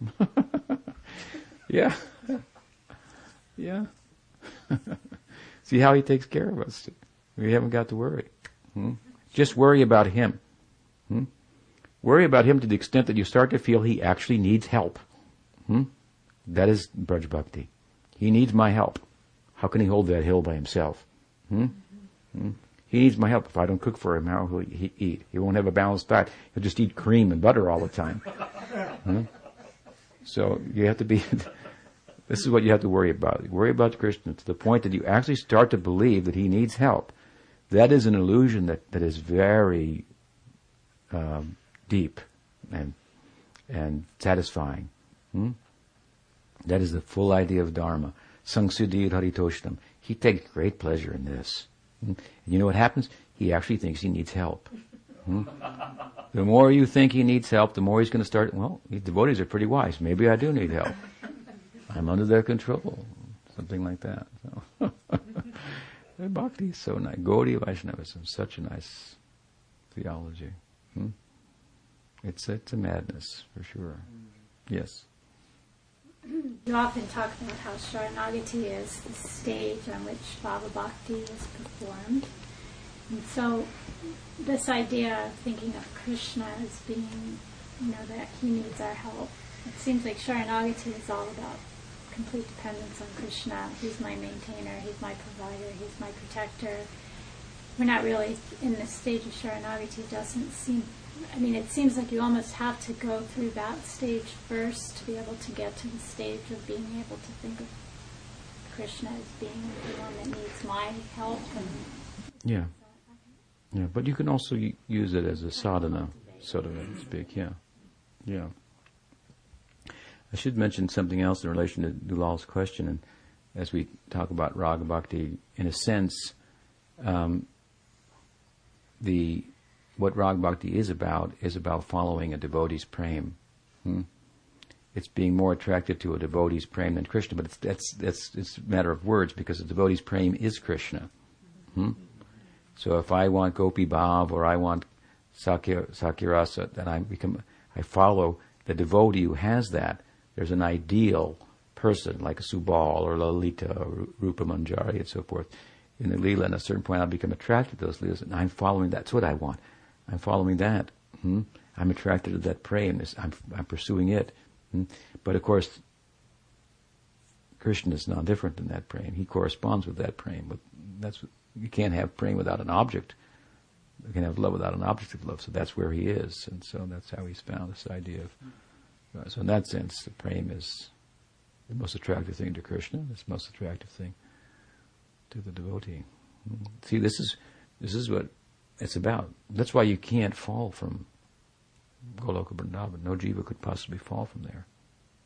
yeah. Yeah. See how he takes care of us. We haven't got to worry. Hmm? Just worry about him. Hmm? Worry about him to the extent that you start to feel he actually needs help. Hmm? That is Braj Bhakti. He needs my help. How can he hold that hill by himself? Hmm? Hmm? He needs my help. If I don't cook for him, how will he eat? He won't have a balanced diet. He'll just eat cream and butter all the time. So you have to be, this is what you have to worry about. You worry about the Krishna to the point that you actually start to believe that he needs help. That is an illusion that, that is very um, deep and and satisfying. Hmm? That is the full idea of Dharma. Sangsudir Haritoshnam. He takes great pleasure in this. Hmm? And you know what happens? He actually thinks he needs help. Hmm? The more you think he needs help, the more he's going to start, well, these devotees are pretty wise. Maybe I do need help. I'm under their control. Something like that. So. Bhakti is so nice. Gaudiya Vaishnavism, such a nice theology. Hmm? It's, it's a madness, for sure. Yes. You often talk about how Sharanagati is the stage on which Bhava Bhakti is performed. And so, this idea of thinking of Krishna as being, you know, that he needs our help, it seems like Sharanagati is all about complete dependence on Krishna. He's my maintainer, he's my provider, he's my protector. We're not really in this stage of Sharanagati, doesn't seem I mean, it seems like you almost have to go through that stage first to be able to get to the stage of being able to think of Krishna as being the one that needs my help. And yeah, yeah. But you can also use it as a sadhana, so to speak. Yeah, yeah. I should mention something else in relation to Dulal's question, and as we talk about raga bhakti, in a sense, um, the what Rag Bhakti is about is about following a devotee's prem. Hmm? It's being more attracted to a devotee's prem than Krishna, but it's, that's, that's, it's a matter of words because a devotee's prem is Krishna. Hmm? So if I want Gopi Bhav or I want Sakhya, Sakhyarasa, then I become, I follow the devotee who has that. There's an ideal person like a Subal or Lalita or Rupa Manjari and so forth in the Leela. And at a certain point, I'll become attracted to those Leelas and I'm following that. That's what I want. I'm following that. Hmm? I'm attracted to that prem and I'm, I'm pursuing it. Hmm? But of course, Krishna is not different than that prem. He corresponds with that prem. But that's you can't have prem without an object. You can't have love without an object of love. So that's where he is, and so that's how he's found this idea of. Uh, so in that sense, the prem is the most attractive thing to Krishna. It's the most attractive thing to the devotee. See, this is this is what it's about. That's why you can't fall from Goloka Vrindavan. No jiva could possibly fall from there.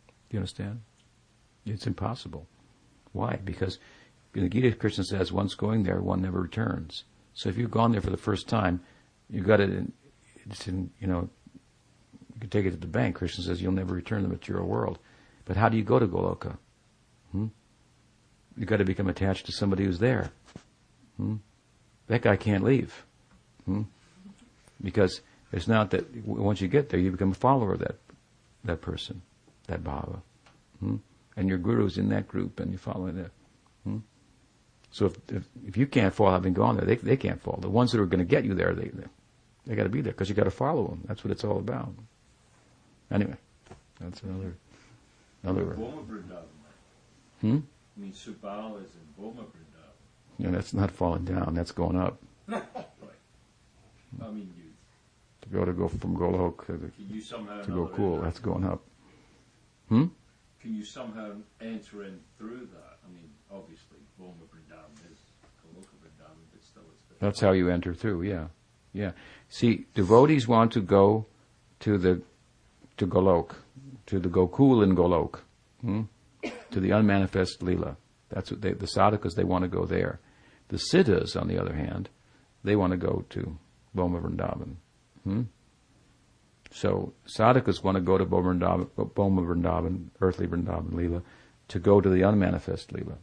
Do you understand? It's impossible. Why? Because the Gita, Krishna says, once going there, one never returns. So if you've gone there for the first time, you've got it in, it's in, you know, you can take it to the bank. Krishna says you'll never return to the material world. But how do you go to Goloka? Hmm? you've got to become attached to somebody who's there. Hmm? That guy can't leave. Hmm? Because it's not that once you get there, you become a follower of that, that person, that Baba. Hmm? And your guru's in that group and you follow that. So if, if, if you can't fall having gone there, they, they can't fall. The ones that are going to get you there, they, they, they got to be there because you got to follow them. That's what it's all about. Anyway, that's another, another. Hmm? I mean, Subal is in Bhauma Vrindavan. Yeah, that's not falling down. That's going up. Right. I mean, you, To go to go from Golok to, the, to go cool, that's going up. Hmm? Can you somehow enter in through that? I mean, obviously, Bhauma Vrindavan is Goloka Vrindavan, but still it's the That's how you enter through. Yeah, yeah. See, devotees want to go to the to Golok, to the Gokul in Golok, hmm? to the unmanifest Leela. That's what they, the sadhakas they want to go there. The siddhas, on the other hand, they want to go to Bhauma Vrindavan. Hmm? So sadhakas want to go to Bhauma Vrindavan, Bhauma Vrindavan, earthly Vrindavan Leela, to go to the unmanifest Leela.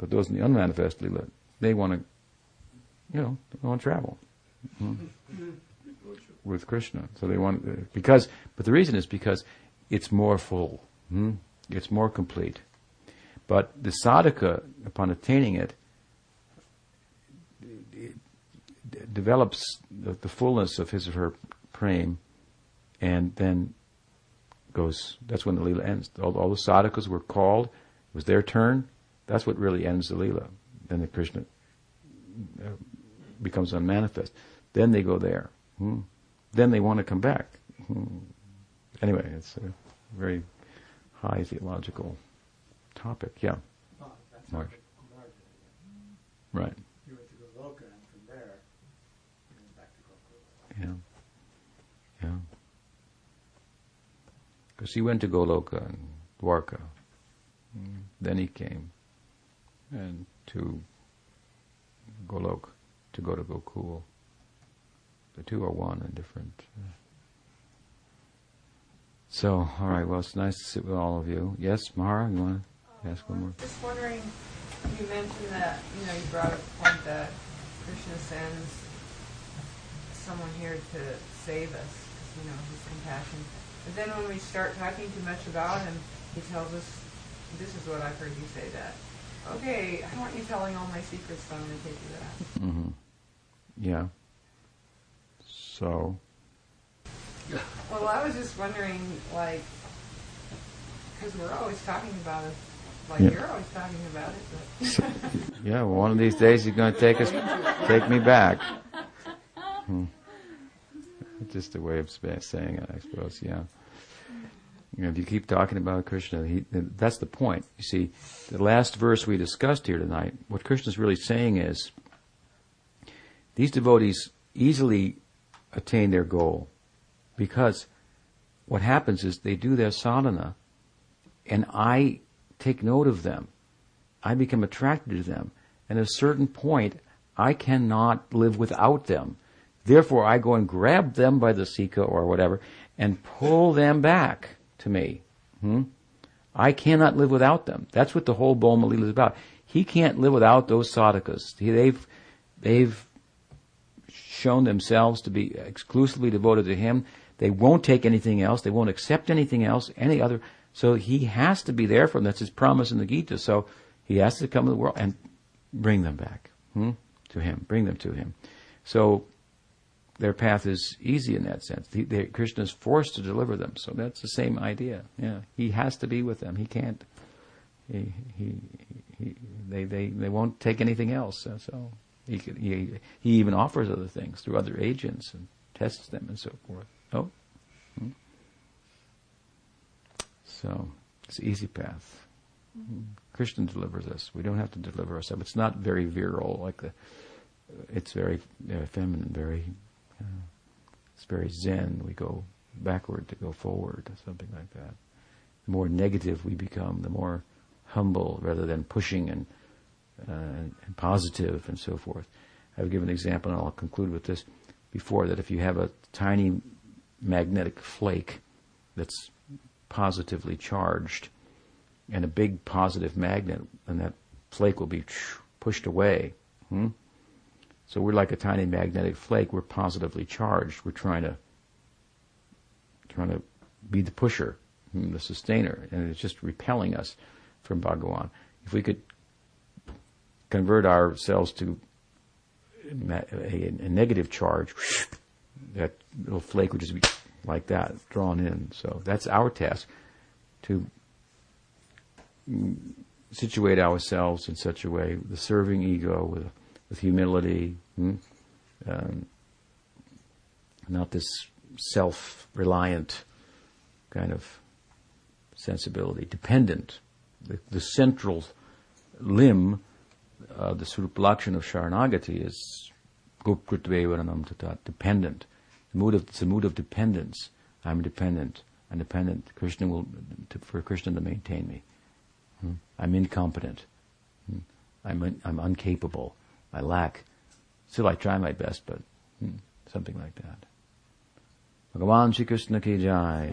But those in the unmanifest Leela, they want to, you know, they want to travel hmm, with Krishna. So they want uh, because, but the reason is because it's more full. Hmm? It's more complete. But the sadhaka, upon attaining it, develops the, the fullness of his or her praying, and then goes. That's when the lila ends. All, all the sadhakas were called. It was their turn. That's what really ends the lila. Then the Krishna uh, becomes unmanifest. Then they go there. Hmm. Then they want to come back. Hmm. Anyway, it's a very high theological topic. Yeah, Oh, March. how Kumar did it. right. You went to Goloka, and from there, you went back to Yeah, yeah. Because he went to Goloka and Dwarka. Mm. Then he came and to Golok to go to Gokul. The two are one and different. So, all right. Well, it's nice to sit with all of you. Yes, Mara, you want to um, ask one more? Just wondering, you mentioned that, you know, you brought up the point that Krishna sends someone here to save us, 'cause, you know, his compassion. But then when we start talking too much about him, he tells us, this is what I've heard you say that. Okay, I want you telling all my secrets, so I'm going to take you to that. Mm-hmm. Yeah. So, Well, I was just wondering, like, because we're always talking about it, like Yeah. you're always talking about it, but yeah. Well, one of these days you're going to take us, take me back. Hmm. Just a way of saying it, I suppose. Yeah. You know, if you keep talking about Krishna, he, that's the point. You see, the last verse we discussed here tonight, what Krishna's really saying is, these devotees easily attain their goal because what happens is they do their sadhana and I take note of them. I become attracted to them. And at a certain point, I cannot live without them. Therefore, I go and grab them by the sikha or whatever and pull them back to me. Hmm? I cannot live without them. That's what the whole Bhauma Lila is about. He can't live without those sadhakas. He- They've, they've shown themselves to be exclusively devoted to him. They won't take anything else. They won't accept anything else, any other. So he has to be there for them. That's his promise in the Gita. So he has to come to the world and bring them back hmm, to him. Bring them to him. So their path is easy in that sense. He, they, Krishna is forced to deliver them. So that's the same idea. Yeah, he has to be with them. He can't. He, he, he, they, they, they won't take anything else. So, so he, could, he, he even offers other things through other agents and tests them and so forth. Oh, Hmm. so it's easy path. Krishna delivers us. We don't have to deliver ourselves. It's not very virile like the. It's very feminine, very. It's very zen. We go backward to go forward, or something like that. The more negative we become, the more humble rather than pushing and, uh, and positive and so forth. I've given an example, and I'll conclude with this before that if you have a tiny magnetic flake that's positively charged and a big positive magnet, and that flake will be pushed away. Hmm? So we're like a tiny magnetic flake. We're positively charged. We're trying to trying to be the pusher, the sustainer, and it's just repelling us from Bhagawan. If we could convert ourselves to a, a negative charge, that little flake would just be like that, drawn in. So that's our task to situate ourselves in such a way, the serving ego with, with humility, hmm? um, not this self-reliant kind of sensibility, dependent. The, the central limb, uh, the sort of Sharanagati is goptritve varanam tatha, dependent. The mood of, it's a mood of dependence. I'm dependent. I'm dependent. Krishna will, to, for Krishna to maintain me. Hmm? I'm incompetent. Hmm? I'm, un, I'm uncapable. I lack. Still, I try my best, but hmm, something like that. Bhagavan Shri Krishna ki jai.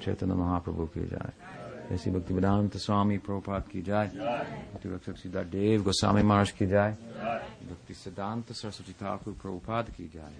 Chaitanya Mahaprabhu ki jai. Jai Bhakti Vedanta Swami Prabhupada ki jai. Bhakti Rakshak Sridhar Dev Goswami Maharaj ki jai. Bhakti Siddhanta Saraswati Thakur Prabhupada ki jai.